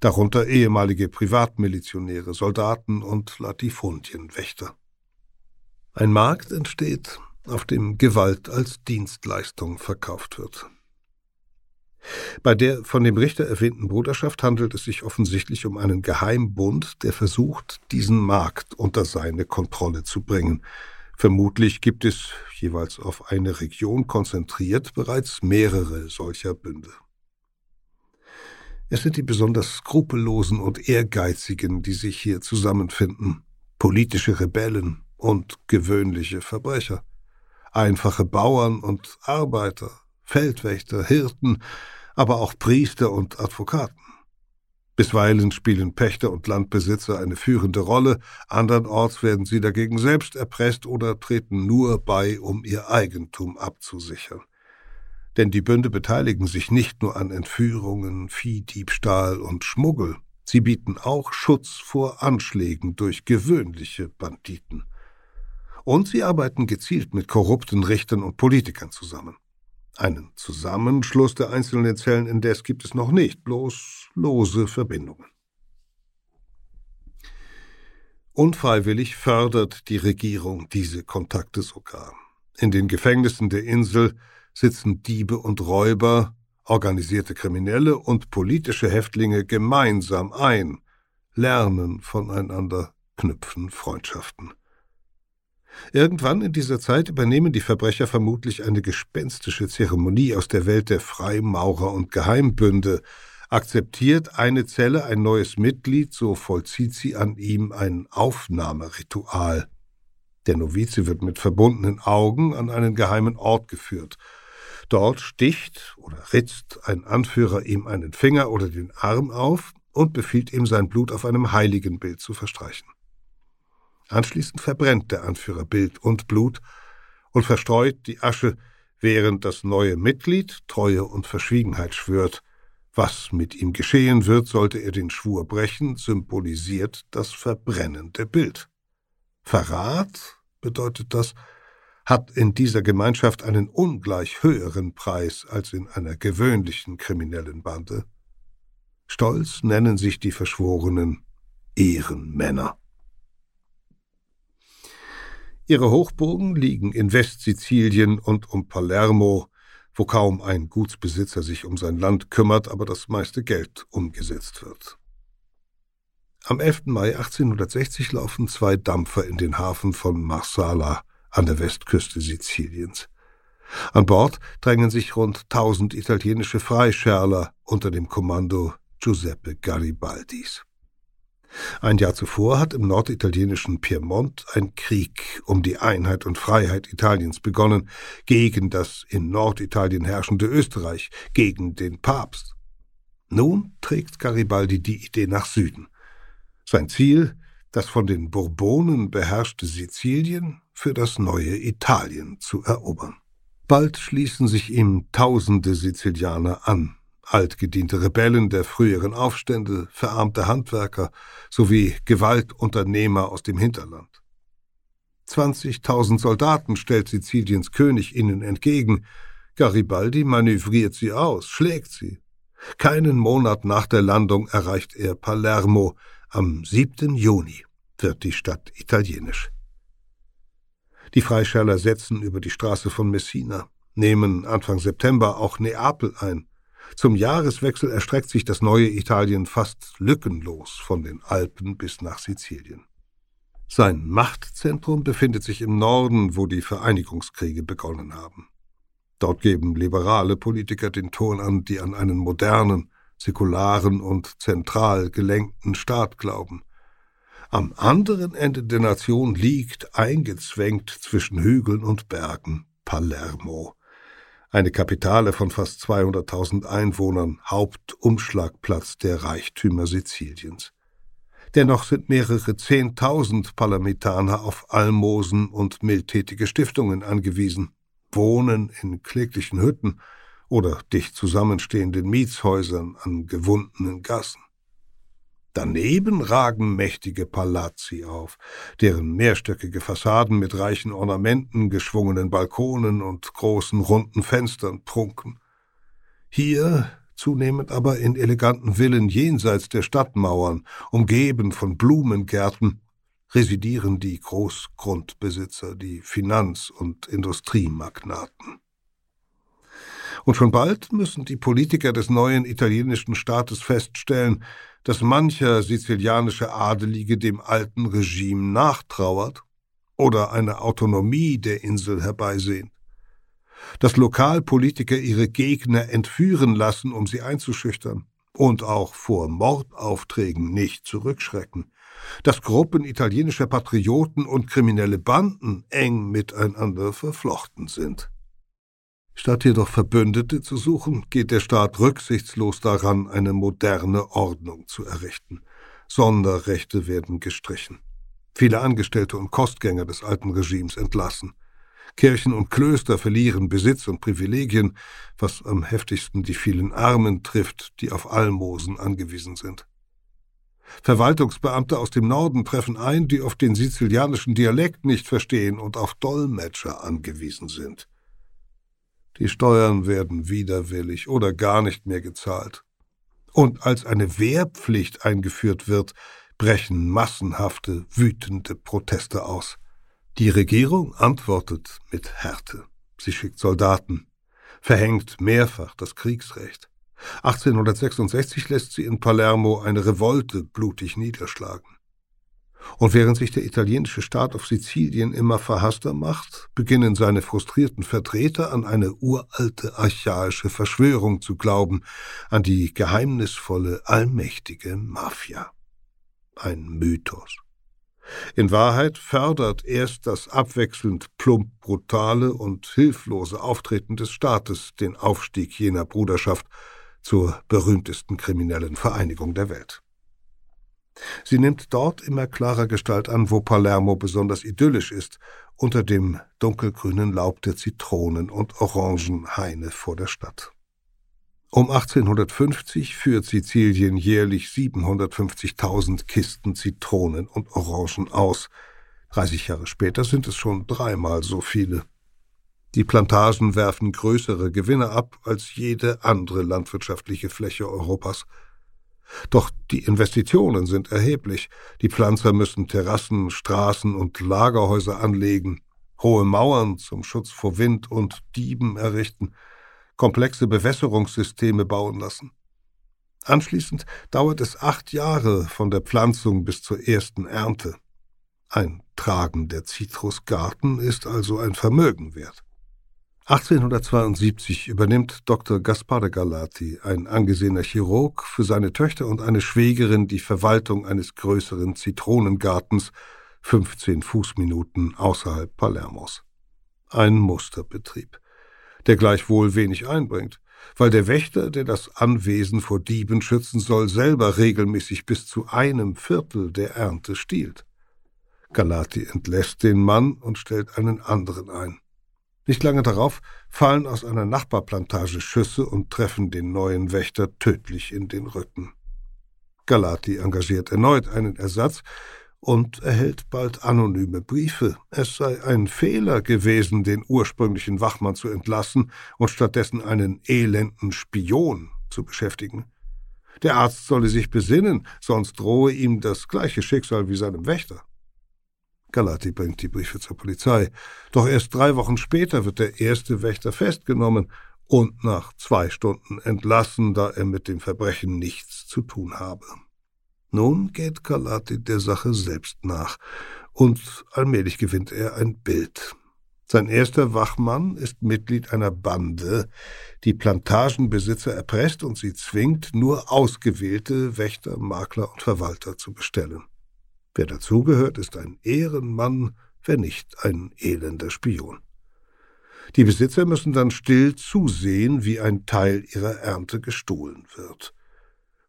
darunter ehemalige Privatmilizionäre, Soldaten und Latifundienwächter. Ein Markt entsteht, auf dem Gewalt als Dienstleistung verkauft wird. Bei der von dem Richter erwähnten Bruderschaft handelt es sich offensichtlich um einen Geheimbund, der versucht, diesen Markt unter seine Kontrolle zu bringen. Vermutlich gibt es, jeweils auf eine Region konzentriert, bereits mehrere solcher Bünde. Es sind die besonders skrupellosen und ehrgeizigen, die sich hier zusammenfinden, politische Rebellen und gewöhnliche Verbrecher, einfache Bauern und Arbeiter, Feldwächter, Hirten, aber auch Priester und Advokaten. Bisweilen spielen Pächter und Landbesitzer eine führende Rolle, andernorts werden sie dagegen selbst erpresst oder treten nur bei, um ihr Eigentum abzusichern. Denn die Bünde beteiligen sich nicht nur an Entführungen, Viehdiebstahl und Schmuggel, sie bieten auch Schutz vor Anschlägen durch gewöhnliche Banditen. Und sie arbeiten gezielt mit korrupten Richtern und Politikern zusammen. Einen Zusammenschluss der einzelnen Zellen indes gibt es noch nicht, bloß lose Verbindungen. Unfreiwillig fördert die Regierung diese Kontakte sogar. In den Gefängnissen der Insel sitzen Diebe und Räuber, organisierte Kriminelle und politische Häftlinge gemeinsam ein, lernen voneinander, knüpfen Freundschaften. Irgendwann in dieser Zeit übernehmen die Verbrecher vermutlich eine gespenstische Zeremonie aus der Welt der Freimaurer und Geheimbünde. Akzeptiert eine Zelle ein neues Mitglied, so vollzieht sie an ihm ein Aufnahmeritual. Der Novize wird mit verbundenen Augen an einen geheimen Ort geführt. Dort sticht oder ritzt ein Anführer ihm einen Finger oder den Arm auf und befiehlt ihm sein Blut auf einem Heiligenbild zu verstreichen. Anschließend verbrennt der Anführer Bild und Blut und verstreut die Asche, während das neue Mitglied Treue und Verschwiegenheit schwört. Was mit ihm geschehen wird, sollte er den Schwur brechen, symbolisiert das verbrennende Bild. Verrat bedeutet das, hat in dieser Gemeinschaft einen ungleich höheren Preis als in einer gewöhnlichen kriminellen Bande. Stolz nennen sich die Verschworenen Ehrenmänner. Ihre Hochburgen liegen in Westsizilien und um Palermo, wo kaum ein Gutsbesitzer sich um sein Land kümmert, aber das meiste Geld umgesetzt wird. Am 11. Mai 1860 laufen zwei Dampfer in den Hafen von Marsala an der Westküste Siziliens. An Bord drängen sich rund tausend italienische Freischärler unter dem Kommando Giuseppe Garibaldis. Ein Jahr zuvor hat im norditalienischen Piemont ein Krieg um die Einheit und Freiheit Italiens begonnen, gegen das in Norditalien herrschende Österreich, gegen den Papst. Nun trägt Garibaldi die Idee nach Süden. Sein Ziel, das von den Bourbonen beherrschte Sizilien für das neue Italien zu erobern. Bald schließen sich ihm tausende Sizilianer an, altgediente Rebellen der früheren Aufstände, verarmte Handwerker sowie Gewaltunternehmer aus dem Hinterland. 20.000 Soldaten stellt Siziliens König ihnen entgegen. Garibaldi manövriert sie aus, schlägt sie. Keinen Monat nach der Landung erreicht er Palermo. Am 7. Juni wird die Stadt italienisch. Die Freischärler setzen über die Straße von Messina, nehmen Anfang September auch Neapel ein zum Jahreswechsel erstreckt sich das neue Italien fast lückenlos von den Alpen bis nach Sizilien. Sein Machtzentrum befindet sich im Norden, wo die Vereinigungskriege begonnen haben. Dort geben liberale Politiker den Ton an, die an einen modernen, säkularen und zentral gelenkten Staat glauben. Am anderen Ende der Nation liegt, eingezwängt zwischen Hügeln und Bergen, Palermo, eine Kapitale von fast 200.000 Einwohnern, Hauptumschlagplatz der Reichtümer Siziliens. Dennoch sind mehrere Zehntausend Palermitaner auf Almosen und mildtätige Stiftungen angewiesen, wohnen in kläglichen Hütten oder dicht zusammenstehenden Mietshäusern an gewundenen Gassen. Daneben ragen mächtige Palazzi auf, deren mehrstöckige Fassaden mit reichen Ornamenten, geschwungenen Balkonen und großen runden Fenstern prunken. Hier zunehmend aber in eleganten Villen jenseits der Stadtmauern, umgeben von Blumengärten, residieren die Großgrundbesitzer, die Finanz- und Industriemagnaten. Und schon bald müssen die Politiker des neuen italienischen Staates feststellen, dass mancher sizilianische Adelige dem alten Regime nachtrauert oder eine Autonomie der Insel herbeisehen. Dass Lokalpolitiker ihre Gegner entführen lassen, um sie einzuschüchtern und auch vor Mordaufträgen nicht zurückschrecken. Dass Gruppen italienischer Patrioten und kriminelle Banden eng miteinander verflochten sind. Statt jedoch Verbündete zu suchen, geht der Staat rücksichtslos daran, eine moderne Ordnung zu errichten. Sonderrechte werden gestrichen. Viele Angestellte und Kostgänger des alten Regimes entlassen. Kirchen und Klöster verlieren Besitz und Privilegien, was am heftigsten die vielen Armen trifft, die auf Almosen angewiesen sind. Verwaltungsbeamte aus dem Norden treffen ein, die auf den sizilianischen Dialekt nicht verstehen und auf Dolmetscher angewiesen sind. Die Steuern werden widerwillig oder gar nicht mehr gezahlt. Und als eine Wehrpflicht eingeführt wird, brechen massenhafte, wütende Proteste aus. Die Regierung antwortet mit Härte. Sie schickt Soldaten, verhängt mehrfach das Kriegsrecht. 1866 lässt sie in Palermo eine Revolte blutig niederschlagen. Und während sich der italienische Staat auf Sizilien immer verhasster macht, beginnen seine frustrierten Vertreter an eine uralte archaische Verschwörung zu glauben, an die geheimnisvolle, allmächtige Mafia. Ein Mythos. In Wahrheit fördert erst das abwechselnd plump brutale und hilflose Auftreten des Staates den Aufstieg jener Bruderschaft zur berühmtesten kriminellen Vereinigung der Welt. Sie nimmt dort immer klarer Gestalt an, wo Palermo besonders idyllisch ist, unter dem dunkelgrünen Laub der Zitronen- und Orangenhaine vor der Stadt. Um 1850 führt Sizilien jährlich 750.000 Kisten Zitronen und Orangen aus. 30 Jahre später sind es schon dreimal so viele. Die Plantagen werfen größere Gewinne ab als jede andere landwirtschaftliche Fläche Europas. Doch die Investitionen sind erheblich. Die Pflanzer müssen Terrassen, Straßen und Lagerhäuser anlegen, hohe Mauern zum Schutz vor Wind und Dieben errichten, komplexe Bewässerungssysteme bauen lassen. Anschließend dauert es acht Jahre von der Pflanzung bis zur ersten Ernte. Ein tragender Zitrusgarten ist also ein Vermögen wert. 1872 übernimmt Dr. Gaspare Galati, ein angesehener Chirurg, für seine Töchter und eine Schwägerin die Verwaltung eines größeren Zitronengartens, 15 Fußminuten außerhalb Palermos. Ein Musterbetrieb, der gleichwohl wenig einbringt, weil der Wächter, der das Anwesen vor Dieben schützen soll, selber regelmäßig bis zu einem Viertel der Ernte stiehlt. Galati entlässt den Mann und stellt einen anderen ein. Nicht lange darauf fallen aus einer Nachbarplantage Schüsse und treffen den neuen Wächter tödlich in den Rücken. Galati engagiert erneut einen Ersatz und erhält bald anonyme Briefe. Es sei ein Fehler gewesen, den ursprünglichen Wachmann zu entlassen und stattdessen einen elenden Spion zu beschäftigen. Der Arzt solle sich besinnen, sonst drohe ihm das gleiche Schicksal wie seinem Wächter. Galati bringt die Briefe zur Polizei. Doch erst drei Wochen später wird der erste Wächter festgenommen und nach zwei Stunden entlassen, da er mit dem Verbrechen nichts zu tun habe. Nun geht Galati der Sache selbst nach, und allmählich gewinnt er ein Bild. Sein erster Wachmann ist Mitglied einer Bande, die Plantagenbesitzer erpresst und sie zwingt, nur ausgewählte Wächter, Makler und Verwalter zu bestellen. Wer dazugehört, ist ein Ehrenmann, wer nicht ein elender Spion. Die Besitzer müssen dann still zusehen, wie ein Teil ihrer Ernte gestohlen wird.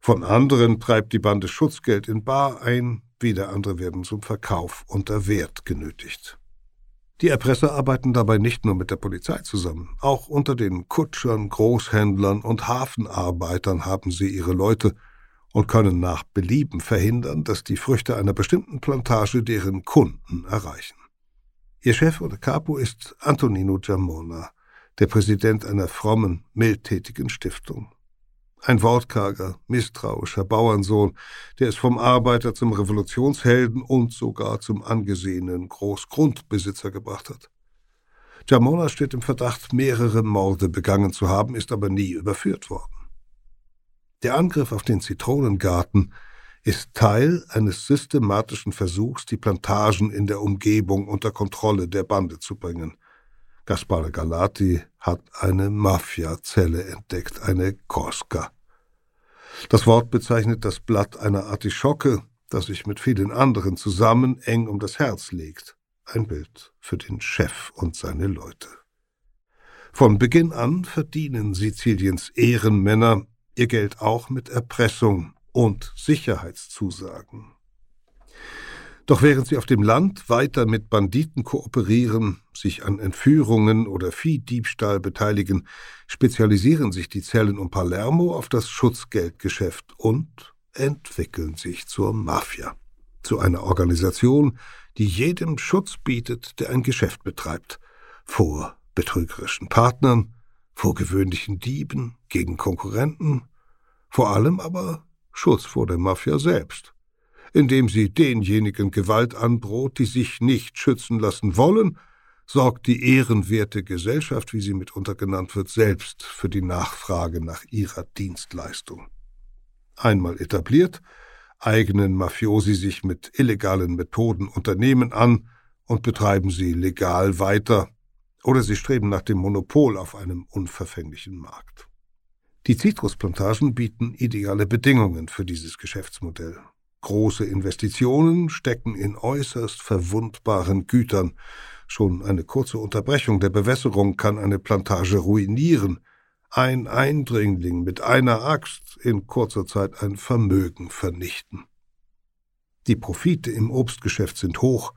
Von anderen treibt die Bande Schutzgeld in Bar ein, wieder andere werden zum Verkauf unter Wert genötigt. Die Erpresser arbeiten dabei nicht nur mit der Polizei zusammen, auch unter den Kutschern, Großhändlern und Hafenarbeitern haben sie ihre Leute, und können nach Belieben verhindern, dass die Früchte einer bestimmten Plantage deren Kunden erreichen. Ihr Chef oder Capo ist Antonino Giammona, der Präsident einer frommen, mildtätigen Stiftung. Ein wortkarger, misstrauischer Bauernsohn, der es vom Arbeiter zum Revolutionshelden und sogar zum angesehenen Großgrundbesitzer gebracht hat. Jamona steht im Verdacht, mehrere Morde begangen zu haben, ist aber nie überführt worden. Der Angriff auf den Zitronengarten ist Teil eines systematischen Versuchs, die Plantagen in der Umgebung unter Kontrolle der Bande zu bringen. Gaspare Galati hat eine Mafia-Zelle entdeckt, eine Koska. Das Wort bezeichnet das Blatt einer Artischocke, das sich mit vielen anderen zusammen eng um das Herz legt. Ein Bild für den Chef und seine Leute. Von Beginn an verdienen Siziliens Ehrenmänner ihr Geld auch mit Erpressung und Sicherheitszusagen. Doch während sie auf dem Land weiter mit Banditen kooperieren, sich an Entführungen oder Viehdiebstahl beteiligen, spezialisieren sich die Zellen um Palermo auf das Schutzgeldgeschäft und entwickeln sich zur Mafia, zu einer Organisation, die jedem Schutz bietet, der ein Geschäft betreibt, vor betrügerischen Partnern, vor gewöhnlichen Dieben, gegen Konkurrenten, vor allem aber Schutz vor der Mafia selbst, indem sie denjenigen Gewalt androht, die sich nicht schützen lassen wollen, sorgt die ehrenwerte Gesellschaft, wie sie mitunter genannt wird, selbst für die Nachfrage nach ihrer Dienstleistung. Einmal etabliert, eignen Mafiosi sich mit illegalen Methoden Unternehmen an und betreiben sie legal weiter, oder sie streben nach dem Monopol auf einem unverfänglichen Markt. Die Zitrusplantagen bieten ideale Bedingungen für dieses Geschäftsmodell. Große Investitionen stecken in äußerst verwundbaren Gütern. Schon eine kurze Unterbrechung der Bewässerung kann eine Plantage ruinieren. Ein Eindringling mit einer Axt in kurzer Zeit ein Vermögen vernichten. Die Profite im Obstgeschäft sind hoch,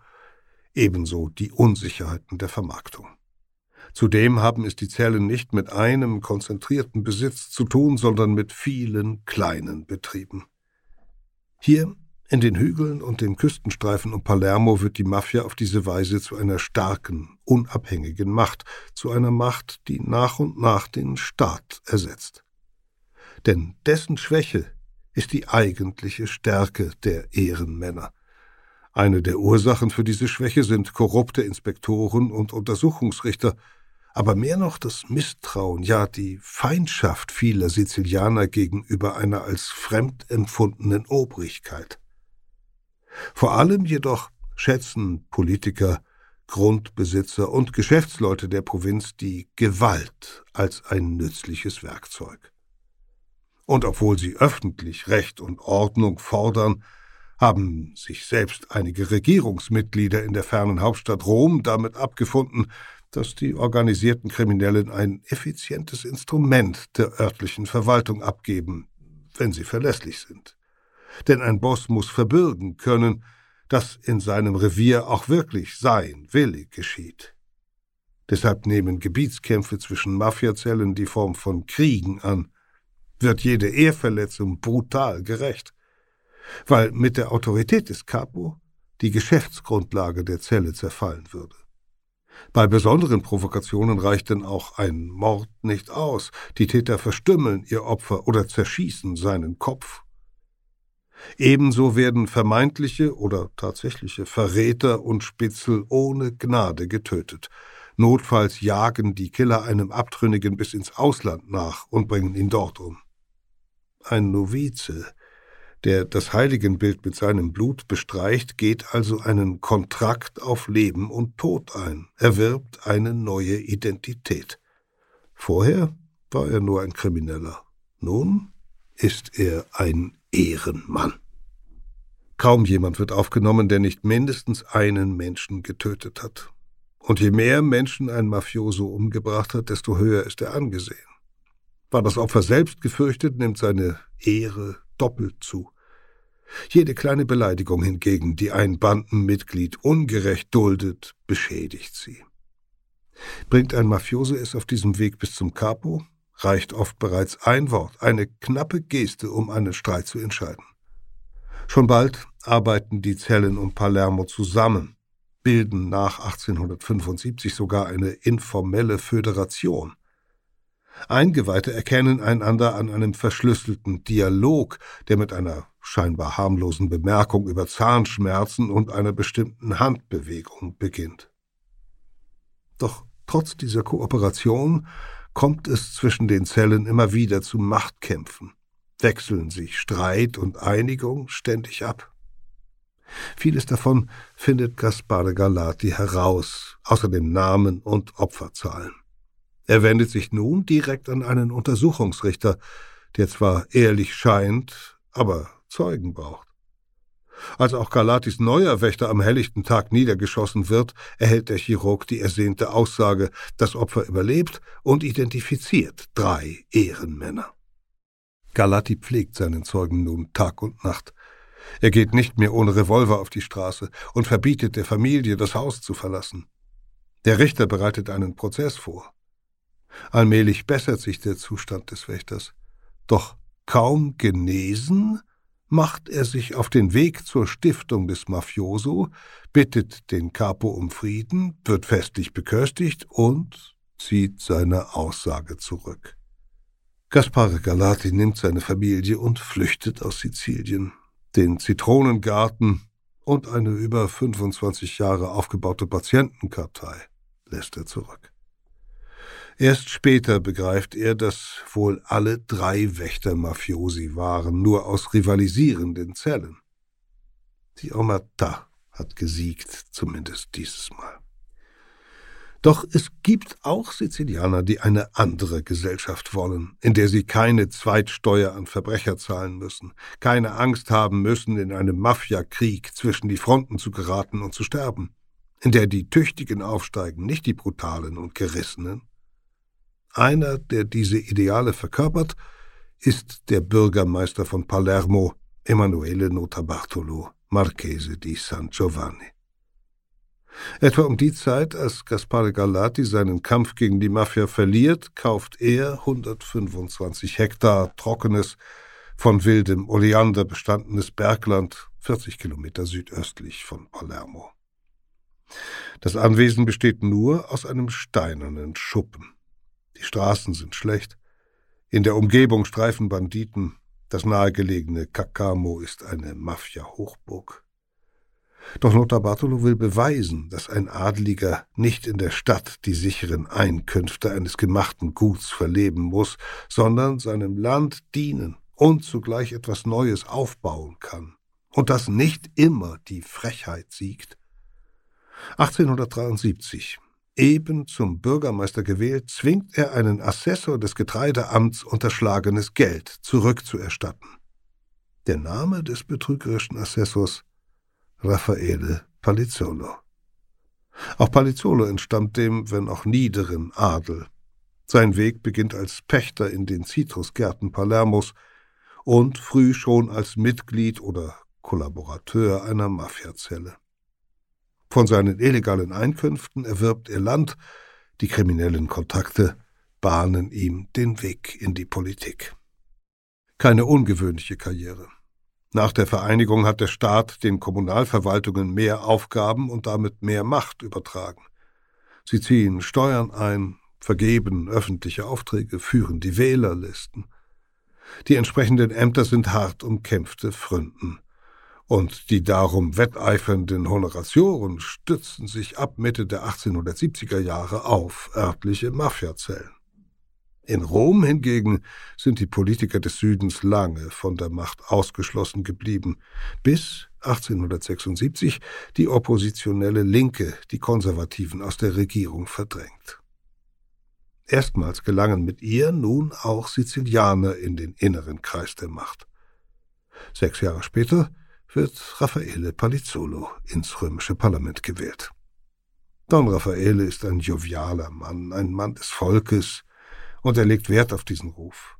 ebenso die Unsicherheiten der Vermarktung. Zudem haben es die Zellen nicht mit einem konzentrierten Besitz zu tun, sondern mit vielen kleinen Betrieben. Hier in den Hügeln und den Küstenstreifen um Palermo wird die Mafia auf diese Weise zu einer starken, unabhängigen Macht, zu einer Macht, die nach und nach den Staat ersetzt. Denn dessen Schwäche ist die eigentliche Stärke der Ehrenmänner. Eine der Ursachen für diese Schwäche sind korrupte Inspektoren und Untersuchungsrichter, aber mehr noch das Misstrauen, ja die Feindschaft vieler Sizilianer gegenüber einer als fremd empfundenen Obrigkeit. Vor allem jedoch schätzen Politiker, Grundbesitzer und Geschäftsleute der Provinz die Gewalt als ein nützliches Werkzeug. Und obwohl sie öffentlich Recht und Ordnung fordern, haben sich selbst einige Regierungsmitglieder in der fernen Hauptstadt Rom damit abgefunden, dass die organisierten Kriminellen ein effizientes Instrument der örtlichen Verwaltung abgeben, wenn sie verlässlich sind. Denn ein Boss muss verbürgen können, dass in seinem Revier auch wirklich sein Wille geschieht. Deshalb nehmen Gebietskämpfe zwischen Mafiazellen die Form von Kriegen an, wird jede Ehrverletzung brutal gerecht, weil mit der Autorität des Capo die Geschäftsgrundlage der Zelle zerfallen würde. Bei besonderen Provokationen reicht denn auch ein Mord nicht aus. Die Täter verstümmeln ihr Opfer oder zerschießen seinen Kopf. Ebenso werden vermeintliche oder tatsächliche Verräter und Spitzel ohne Gnade getötet. Notfalls jagen die Killer einem Abtrünnigen bis ins Ausland nach und bringen ihn dort um. Ein Novize, der das Heiligenbild mit seinem Blut bestreicht, geht also einen Kontrakt auf Leben und Tod ein, erwirbt eine neue Identität. Vorher war er nur ein Krimineller. Nun ist er ein Ehrenmann. Kaum jemand wird aufgenommen, der nicht mindestens einen Menschen getötet hat. Und je mehr Menschen ein Mafioso umgebracht hat, desto höher ist er angesehen. War das Opfer selbst gefürchtet, nimmt seine Ehre doppelt zu. Jede kleine Beleidigung hingegen, die ein Bandenmitglied ungerecht duldet, beschädigt sie. Bringt ein Mafioso es auf diesem Weg bis zum Capo, reicht oft bereits ein Wort, eine knappe Geste, um einen Streit zu entscheiden. Schon bald arbeiten die Zellen um Palermo zusammen, bilden nach 1875 sogar eine informelle Föderation. Eingeweihte erkennen einander an einem verschlüsselten Dialog, der mit einer scheinbar harmlosen Bemerkung über Zahnschmerzen und einer bestimmten Handbewegung beginnt. Doch trotz dieser Kooperation kommt es zwischen den Zellen immer wieder zu Machtkämpfen, wechseln sich Streit und Einigung ständig ab. Vieles davon findet Gaspare Galati heraus, außer dem Namen und Opferzahlen. Er wendet sich nun direkt an einen Untersuchungsrichter, der zwar ehrlich scheint, aber Zeugen braucht. Als auch Galatis neuer Wächter am helllichten Tag niedergeschossen wird, erhält der Chirurg die ersehnte Aussage, das Opfer überlebt und identifiziert drei Ehrenmänner. Galati pflegt seinen Zeugen nun Tag und Nacht. Er geht nicht mehr ohne Revolver auf die Straße und verbietet der Familie, das Haus zu verlassen. Der Richter bereitet einen Prozess vor. Allmählich bessert sich der Zustand des Wächters. Doch kaum genesen, macht er sich auf den Weg zur Stiftung des Mafioso, bittet den Capo um Frieden, wird festlich beköstigt und zieht seine Aussage zurück. Gaspare Galati nimmt seine Familie und flüchtet aus Sizilien. Den Zitronengarten und eine über 25 Jahre aufgebaute Patientenkartei lässt er zurück. Erst später begreift er, dass wohl alle drei Wächter Mafiosi waren, nur aus rivalisierenden Zellen. Die Omerta hat gesiegt, zumindest dieses Mal. Doch es gibt auch Sizilianer, die eine andere Gesellschaft wollen, in der sie keine Zweitsteuer an Verbrecher zahlen müssen, keine Angst haben müssen, in einem Mafiakrieg zwischen die Fronten zu geraten und zu sterben, in der die Tüchtigen aufsteigen, nicht die Brutalen und Gerissenen. Einer, der diese Ideale verkörpert, ist der Bürgermeister von Palermo, Emanuele Notarbartolo, Marchese di San Giovanni. Etwa um die Zeit, als Gaspare Galati seinen Kampf gegen die Mafia verliert, kauft er 125 Hektar trockenes, von wildem Oleander bestandenes Bergland 40 Kilometer südöstlich von Palermo. Das Anwesen besteht nur aus einem steinernen Schuppen. Die Straßen sind schlecht. In der Umgebung streifen Banditen. Das nahegelegene Cacamo ist eine Mafia-Hochburg. Doch Lothar Bartolo will beweisen, dass ein Adliger nicht in der Stadt die sicheren Einkünfte eines gemachten Guts verleben muss, sondern seinem Land dienen und zugleich etwas Neues aufbauen kann. Und dass nicht immer die Frechheit siegt. 1873 eben zum Bürgermeister gewählt, zwingt er einen Assessor des Getreideamts unterschlagenes Geld zurückzuerstatten. Der Name des betrügerischen Assessors Raffaele Palizzolo. Auch Palizzolo entstammt dem, wenn auch niederen Adel. Sein Weg beginnt als Pächter in den Zitrusgärten Palermos und früh schon als Mitglied oder Kollaborateur einer Mafiazelle. Von seinen illegalen Einkünften erwirbt er Land, die kriminellen Kontakte bahnen ihm den Weg in die Politik. Keine ungewöhnliche Karriere. Nach der Vereinigung hat der Staat den Kommunalverwaltungen mehr Aufgaben und damit mehr Macht übertragen. Sie ziehen Steuern ein, vergeben öffentliche Aufträge, führen die Wählerlisten. Die entsprechenden Ämter sind hart umkämpfte Fründen und die darum wetteifernden Honoratioren stützen sich ab Mitte der 1870er Jahre auf örtliche Mafiazellen. In Rom hingegen sind die Politiker des Südens lange von der Macht ausgeschlossen geblieben, bis 1876 die oppositionelle Linke die Konservativen aus der Regierung verdrängt. Erstmals gelangen mit ihr nun auch Sizilianer in den inneren Kreis der Macht. Sechs Jahre später wird Raffaele Palizzolo ins römische Parlament gewählt. Don Raffaele ist ein jovialer Mann, ein Mann des Volkes, und er legt Wert auf diesen Ruf.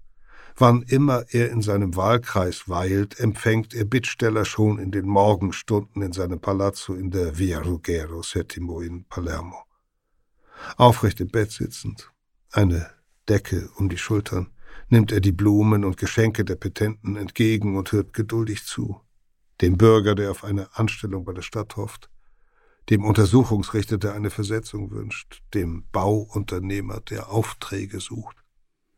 Wann immer er in seinem Wahlkreis weilt, empfängt er Bittsteller schon in den Morgenstunden in seinem Palazzo in der Via Ruggero Settimo in Palermo. Aufrecht im Bett sitzend, eine Decke um die Schultern, nimmt er die Blumen und Geschenke der Petenten entgegen und hört geduldig zu dem Bürger, der auf eine Anstellung bei der Stadt hofft, dem Untersuchungsrichter, der eine Versetzung wünscht, dem Bauunternehmer, der Aufträge sucht.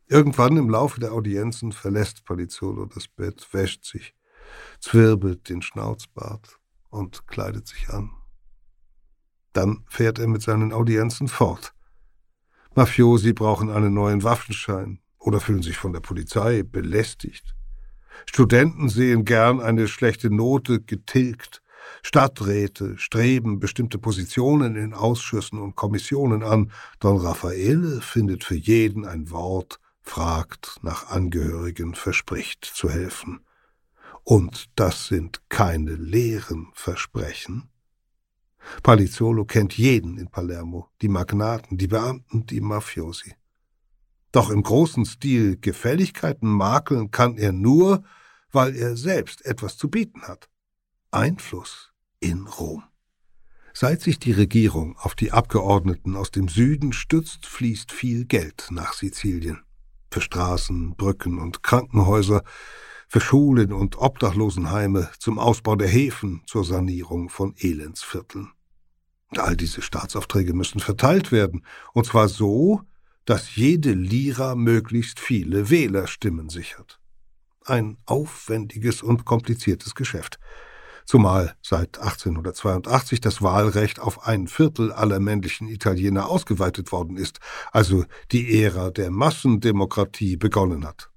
Irgendwann im Laufe der Audienzen verlässt Palizzolo das Bett, wäscht sich, zwirbelt den Schnauzbart und kleidet sich an. Dann fährt er mit seinen Audienzen fort. Mafiosi brauchen einen neuen Waffenschein oder fühlen sich von der Polizei belästigt. Studenten sehen gern eine schlechte Note getilgt. Stadträte streben bestimmte Positionen in Ausschüssen und Kommissionen an. Don Raffaele findet für jeden ein Wort, fragt nach Angehörigen, verspricht zu helfen. Und das sind keine leeren Versprechen. Palizzolo kennt jeden in Palermo, die Magnaten, die Beamten, die Mafiosi. Doch im großen Stil Gefälligkeiten makeln kann er nur, weil er selbst etwas zu bieten hat. Einfluss in Rom. Seit sich die Regierung auf die Abgeordneten aus dem Süden stützt, fließt viel Geld nach Sizilien. Für Straßen, Brücken und Krankenhäuser, für Schulen und Obdachlosenheime, zum Ausbau der Häfen, zur Sanierung von Elendsvierteln. All diese Staatsaufträge müssen verteilt werden, und zwar so, dass jede Lira möglichst viele Wählerstimmen sichert. Ein aufwendiges und kompliziertes Geschäft. Zumal seit 1882 das Wahlrecht auf ein Viertel aller männlichen Italiener ausgeweitet worden ist, also die Ära der Massendemokratie begonnen hat.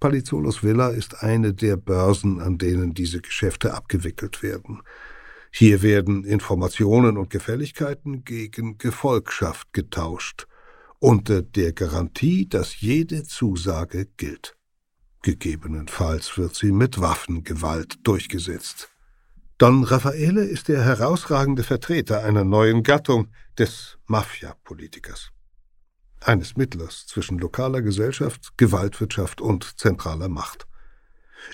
Palizzolos Villa ist eine der Börsen, an denen diese Geschäfte abgewickelt werden. Hier werden Informationen und Gefälligkeiten gegen Gefolgschaft getauscht, unter der Garantie, dass jede Zusage gilt. Gegebenenfalls wird sie mit Waffengewalt durchgesetzt. Don Raffaele ist der herausragende Vertreter einer neuen Gattung des Mafia-Politikers eines Mittlers zwischen lokaler Gesellschaft, Gewaltwirtschaft und zentraler Macht.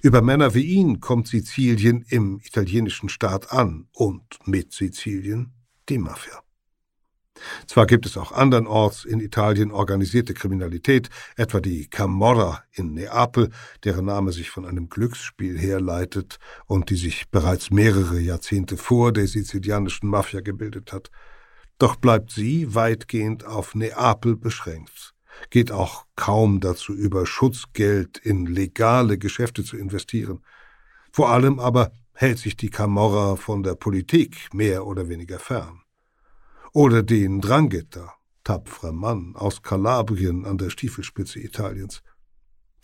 Über Männer wie ihn kommt Sizilien im italienischen Staat an und mit Sizilien die Mafia. Zwar gibt es auch andernorts in Italien organisierte Kriminalität, etwa die Camorra in Neapel, deren Name sich von einem Glücksspiel herleitet und die sich bereits mehrere Jahrzehnte vor der sizilianischen Mafia gebildet hat. Doch bleibt sie weitgehend auf Neapel beschränkt, geht auch kaum dazu über, Schutzgeld in legale Geschäfte zu investieren. Vor allem aber hält sich die Camorra von der Politik mehr oder weniger fern. Oder den Drangheta, tapferer Mann aus Kalabrien an der Stiefelspitze Italiens,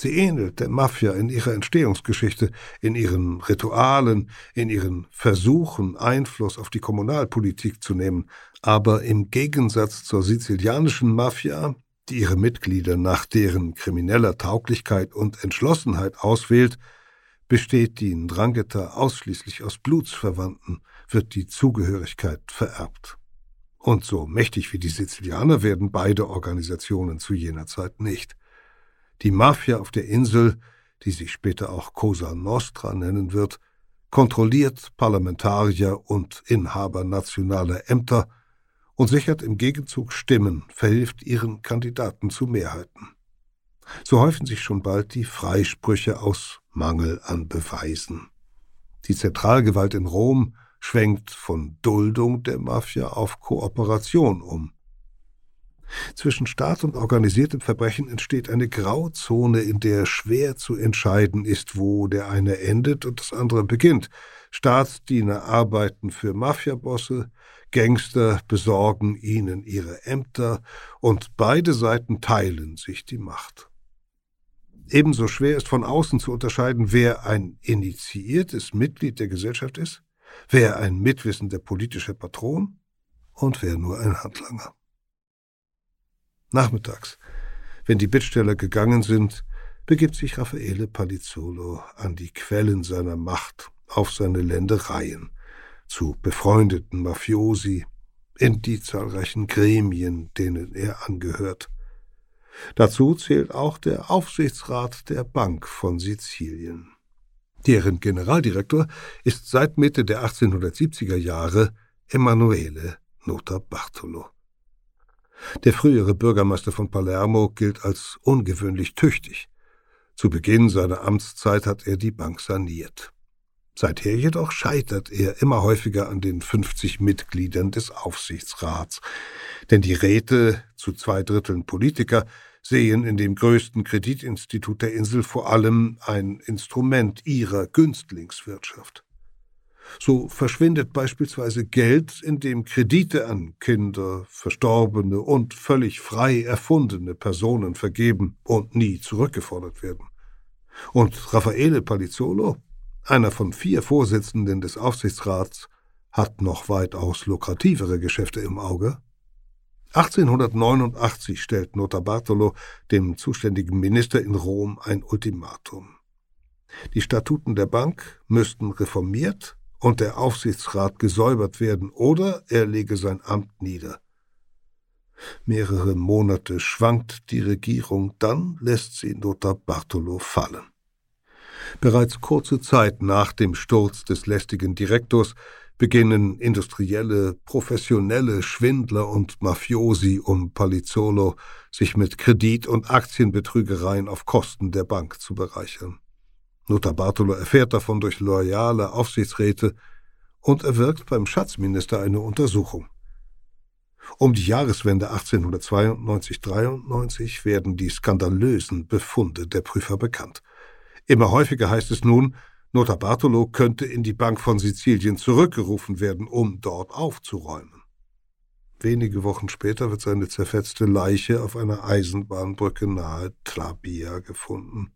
Sie ähnelt der Mafia in ihrer Entstehungsgeschichte, in ihren Ritualen, in ihren Versuchen, Einfluss auf die Kommunalpolitik zu nehmen, aber im Gegensatz zur sizilianischen Mafia, die ihre Mitglieder nach deren krimineller Tauglichkeit und Entschlossenheit auswählt, besteht die Ndrangheta ausschließlich aus Blutsverwandten, wird die Zugehörigkeit vererbt. Und so mächtig wie die Sizilianer werden beide Organisationen zu jener Zeit nicht. Die Mafia auf der Insel, die sich später auch Cosa Nostra nennen wird, kontrolliert Parlamentarier und Inhaber nationaler Ämter und sichert im Gegenzug Stimmen, verhilft ihren Kandidaten zu Mehrheiten. So häufen sich schon bald die Freisprüche aus Mangel an Beweisen. Die Zentralgewalt in Rom schwenkt von Duldung der Mafia auf Kooperation um. Zwischen Staat und organisiertem Verbrechen entsteht eine Grauzone, in der schwer zu entscheiden ist, wo der eine endet und das andere beginnt. Staatsdiener arbeiten für Mafiabosse, Gangster besorgen ihnen ihre Ämter und beide Seiten teilen sich die Macht. Ebenso schwer ist von außen zu unterscheiden, wer ein initiiertes Mitglied der Gesellschaft ist, wer ein mitwissender politischer Patron und wer nur ein Handlanger. Nachmittags, wenn die Bittsteller gegangen sind, begibt sich Raffaele Palizzolo an die Quellen seiner Macht, auf seine Ländereien, zu befreundeten Mafiosi, in die zahlreichen Gremien, denen er angehört. Dazu zählt auch der Aufsichtsrat der Bank von Sizilien. Deren Generaldirektor ist seit Mitte der 1870er Jahre Emanuele Notarbartolo. Der frühere Bürgermeister von Palermo gilt als ungewöhnlich tüchtig. Zu Beginn seiner Amtszeit hat er die Bank saniert. Seither jedoch scheitert er immer häufiger an den 50 Mitgliedern des Aufsichtsrats. Denn die Räte, zu zwei Dritteln Politiker, sehen in dem größten Kreditinstitut der Insel vor allem ein Instrument ihrer Günstlingswirtschaft. So verschwindet beispielsweise Geld, in dem Kredite an Kinder, Verstorbene und völlig frei erfundene Personen vergeben und nie zurückgefordert werden. Und Raffaele Palizzolo einer von vier Vorsitzenden des Aufsichtsrats hat noch weitaus lukrativere Geschäfte im Auge. 1889 stellt Notarbartolo dem zuständigen Minister in Rom ein Ultimatum. Die Statuten der Bank müssten reformiert und der Aufsichtsrat gesäubert werden, oder er lege sein Amt nieder. Mehrere Monate schwankt die Regierung, dann lässt sie Notar Bartolo fallen. Bereits kurze Zeit nach dem Sturz des lästigen Direktors beginnen industrielle, professionelle Schwindler und Mafiosi um Palizzolo sich mit Kredit- und Aktienbetrügereien auf Kosten der Bank zu bereichern. Notar Bartolo erfährt davon durch loyale Aufsichtsräte und erwirkt beim Schatzminister eine Untersuchung. Um die Jahreswende 1892-93 werden die skandalösen Befunde der Prüfer bekannt. Immer häufiger heißt es nun, Nota Bartolo könnte in die Bank von Sizilien zurückgerufen werden, um dort aufzuräumen. Wenige Wochen später wird seine zerfetzte Leiche auf einer Eisenbahnbrücke nahe Trabia gefunden.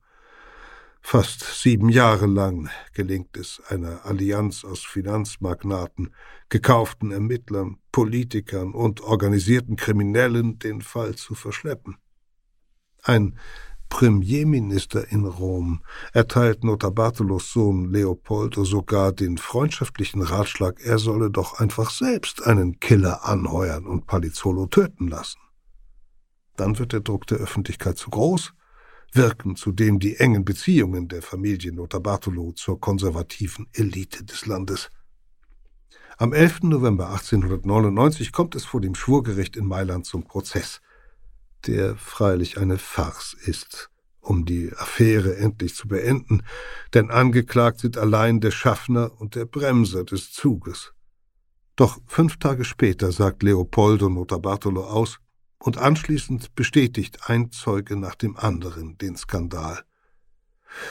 Fast sieben Jahre lang gelingt es einer Allianz aus Finanzmagnaten, gekauften Ermittlern, Politikern und organisierten Kriminellen, den Fall zu verschleppen. Ein Premierminister in Rom erteilt Notarbartolos Sohn Leopoldo sogar den freundschaftlichen Ratschlag, er solle doch einfach selbst einen Killer anheuern und Palizzolo töten lassen. Dann wird der Druck der Öffentlichkeit zu groß, wirken zudem die engen Beziehungen der Familie Notarbartolo zur konservativen Elite des Landes. Am 11. November 1899 kommt es vor dem Schwurgericht in Mailand zum Prozess der freilich eine Farce ist, um die Affäre endlich zu beenden, denn angeklagt sind allein der Schaffner und der Bremser des Zuges. Doch fünf Tage später sagt Leopoldo Notarbartolo aus, und anschließend bestätigt ein Zeuge nach dem anderen den Skandal.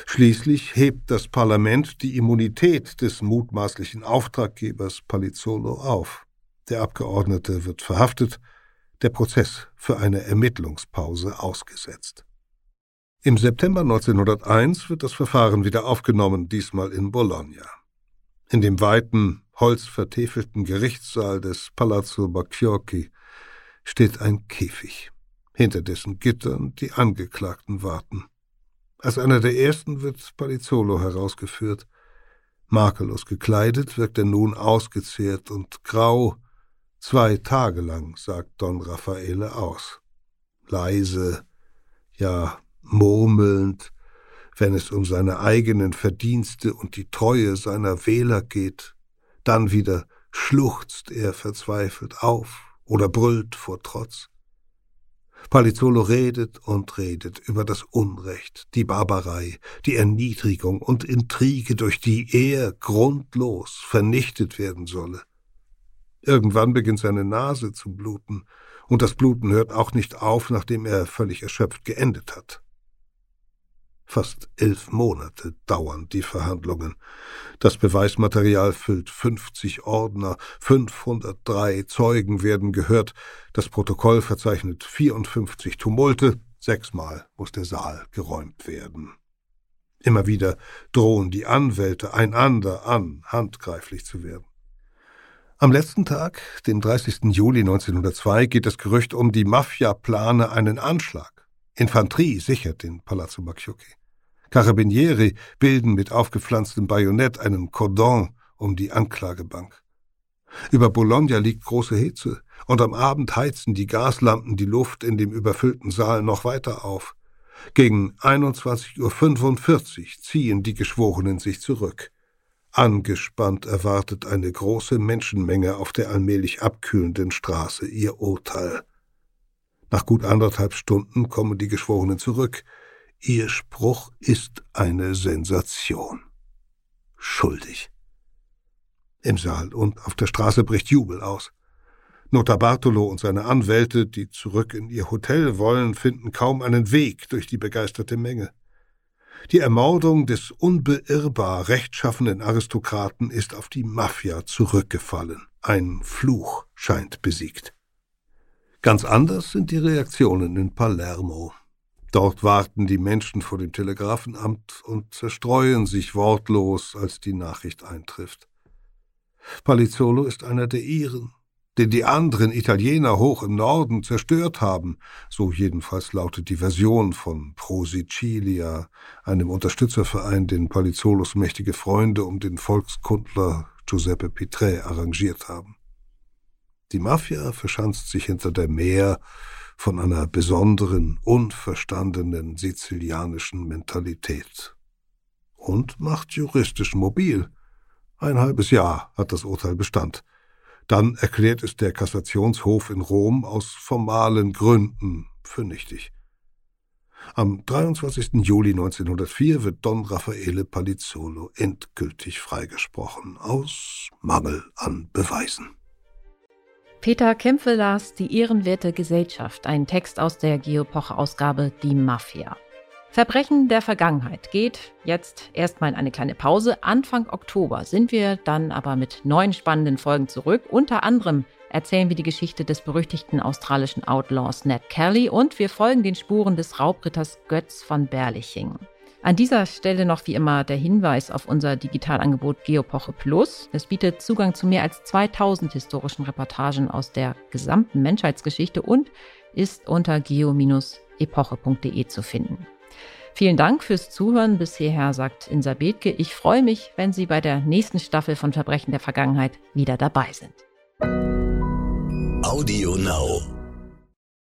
Schließlich hebt das Parlament die Immunität des mutmaßlichen Auftraggebers Palizzolo auf. Der Abgeordnete wird verhaftet, der Prozess für eine Ermittlungspause ausgesetzt. Im September 1901 wird das Verfahren wieder aufgenommen, diesmal in Bologna. In dem weiten, holzvertäfelten Gerichtssaal des Palazzo Bacchiocchi steht ein Käfig, hinter dessen Gittern die Angeklagten warten. Als einer der ersten wird Palizzolo herausgeführt. Makellos gekleidet wirkt er nun ausgezehrt und grau, Zwei Tage lang, sagt Don Raffaele aus. Leise, ja murmelnd, wenn es um seine eigenen Verdienste und die Treue seiner Wähler geht, dann wieder schluchzt er verzweifelt auf oder brüllt vor Trotz. Palizzolo redet und redet über das Unrecht, die Barbarei, die Erniedrigung und Intrige, durch die er grundlos vernichtet werden solle. Irgendwann beginnt seine Nase zu bluten, und das Bluten hört auch nicht auf, nachdem er völlig erschöpft geendet hat. Fast elf Monate dauern die Verhandlungen. Das Beweismaterial füllt 50 Ordner, 503 Zeugen werden gehört, das Protokoll verzeichnet 54 Tumulte, sechsmal muss der Saal geräumt werden. Immer wieder drohen die Anwälte einander an, handgreiflich zu werden. Am letzten Tag, den 30. Juli 1902, geht das Gerücht um, die Mafia plane einen Anschlag. Infanterie sichert den Palazzo Bacchiocchi. Carabinieri bilden mit aufgepflanztem Bajonett einen Cordon um die Anklagebank. Über Bologna liegt große Hitze, und am Abend heizen die Gaslampen die Luft in dem überfüllten Saal noch weiter auf. Gegen 21.45 Uhr ziehen die Geschworenen sich zurück. Angespannt erwartet eine große Menschenmenge auf der allmählich abkühlenden Straße ihr Urteil. Nach gut anderthalb Stunden kommen die Geschworenen zurück. Ihr Spruch ist eine Sensation. schuldig. Im Saal und auf der Straße bricht Jubel aus. Notar Bartolo und seine Anwälte, die zurück in ihr Hotel wollen, finden kaum einen Weg durch die begeisterte Menge. Die Ermordung des unbeirrbar rechtschaffenen Aristokraten ist auf die Mafia zurückgefallen. Ein Fluch scheint besiegt. Ganz anders sind die Reaktionen in Palermo. Dort warten die Menschen vor dem Telegrafenamt und zerstreuen sich wortlos, als die Nachricht eintrifft. Palizzolo ist einer der ihren, den die anderen Italiener hoch im Norden zerstört haben, so jedenfalls lautet die Version von Pro Sicilia, einem Unterstützerverein, den Palizzolos mächtige Freunde um den Volkskundler Giuseppe Pitre arrangiert haben. Die Mafia verschanzt sich hinter der Meer von einer besonderen, unverstandenen sizilianischen Mentalität und macht juristisch mobil. Ein halbes Jahr hat das Urteil Bestand. Dann erklärt es der Kassationshof in Rom aus formalen Gründen für nichtig. Am 23. Juli 1904 wird Don Raffaele Palizzolo endgültig freigesprochen, aus Mangel an Beweisen. Peter Kämpfe las Die ehrenwerte Gesellschaft, ein Text aus der Geopoche-Ausgabe Die Mafia. Verbrechen der Vergangenheit geht jetzt erstmal in eine kleine Pause. Anfang Oktober sind wir dann aber mit neun spannenden Folgen zurück. Unter anderem erzählen wir die Geschichte des berüchtigten australischen Outlaws Ned Kelly und wir folgen den Spuren des Raubritters Götz von Berliching. An dieser Stelle noch wie immer der Hinweis auf unser Digitalangebot Geopoche Plus. Es bietet Zugang zu mehr als 2000 historischen Reportagen aus der gesamten Menschheitsgeschichte und ist unter geo-epoche.de zu finden. Vielen Dank fürs Zuhören bis hierher, sagt Insa Bethke. Ich freue mich, wenn Sie bei der nächsten Staffel von Verbrechen der Vergangenheit wieder dabei sind. Audio Now.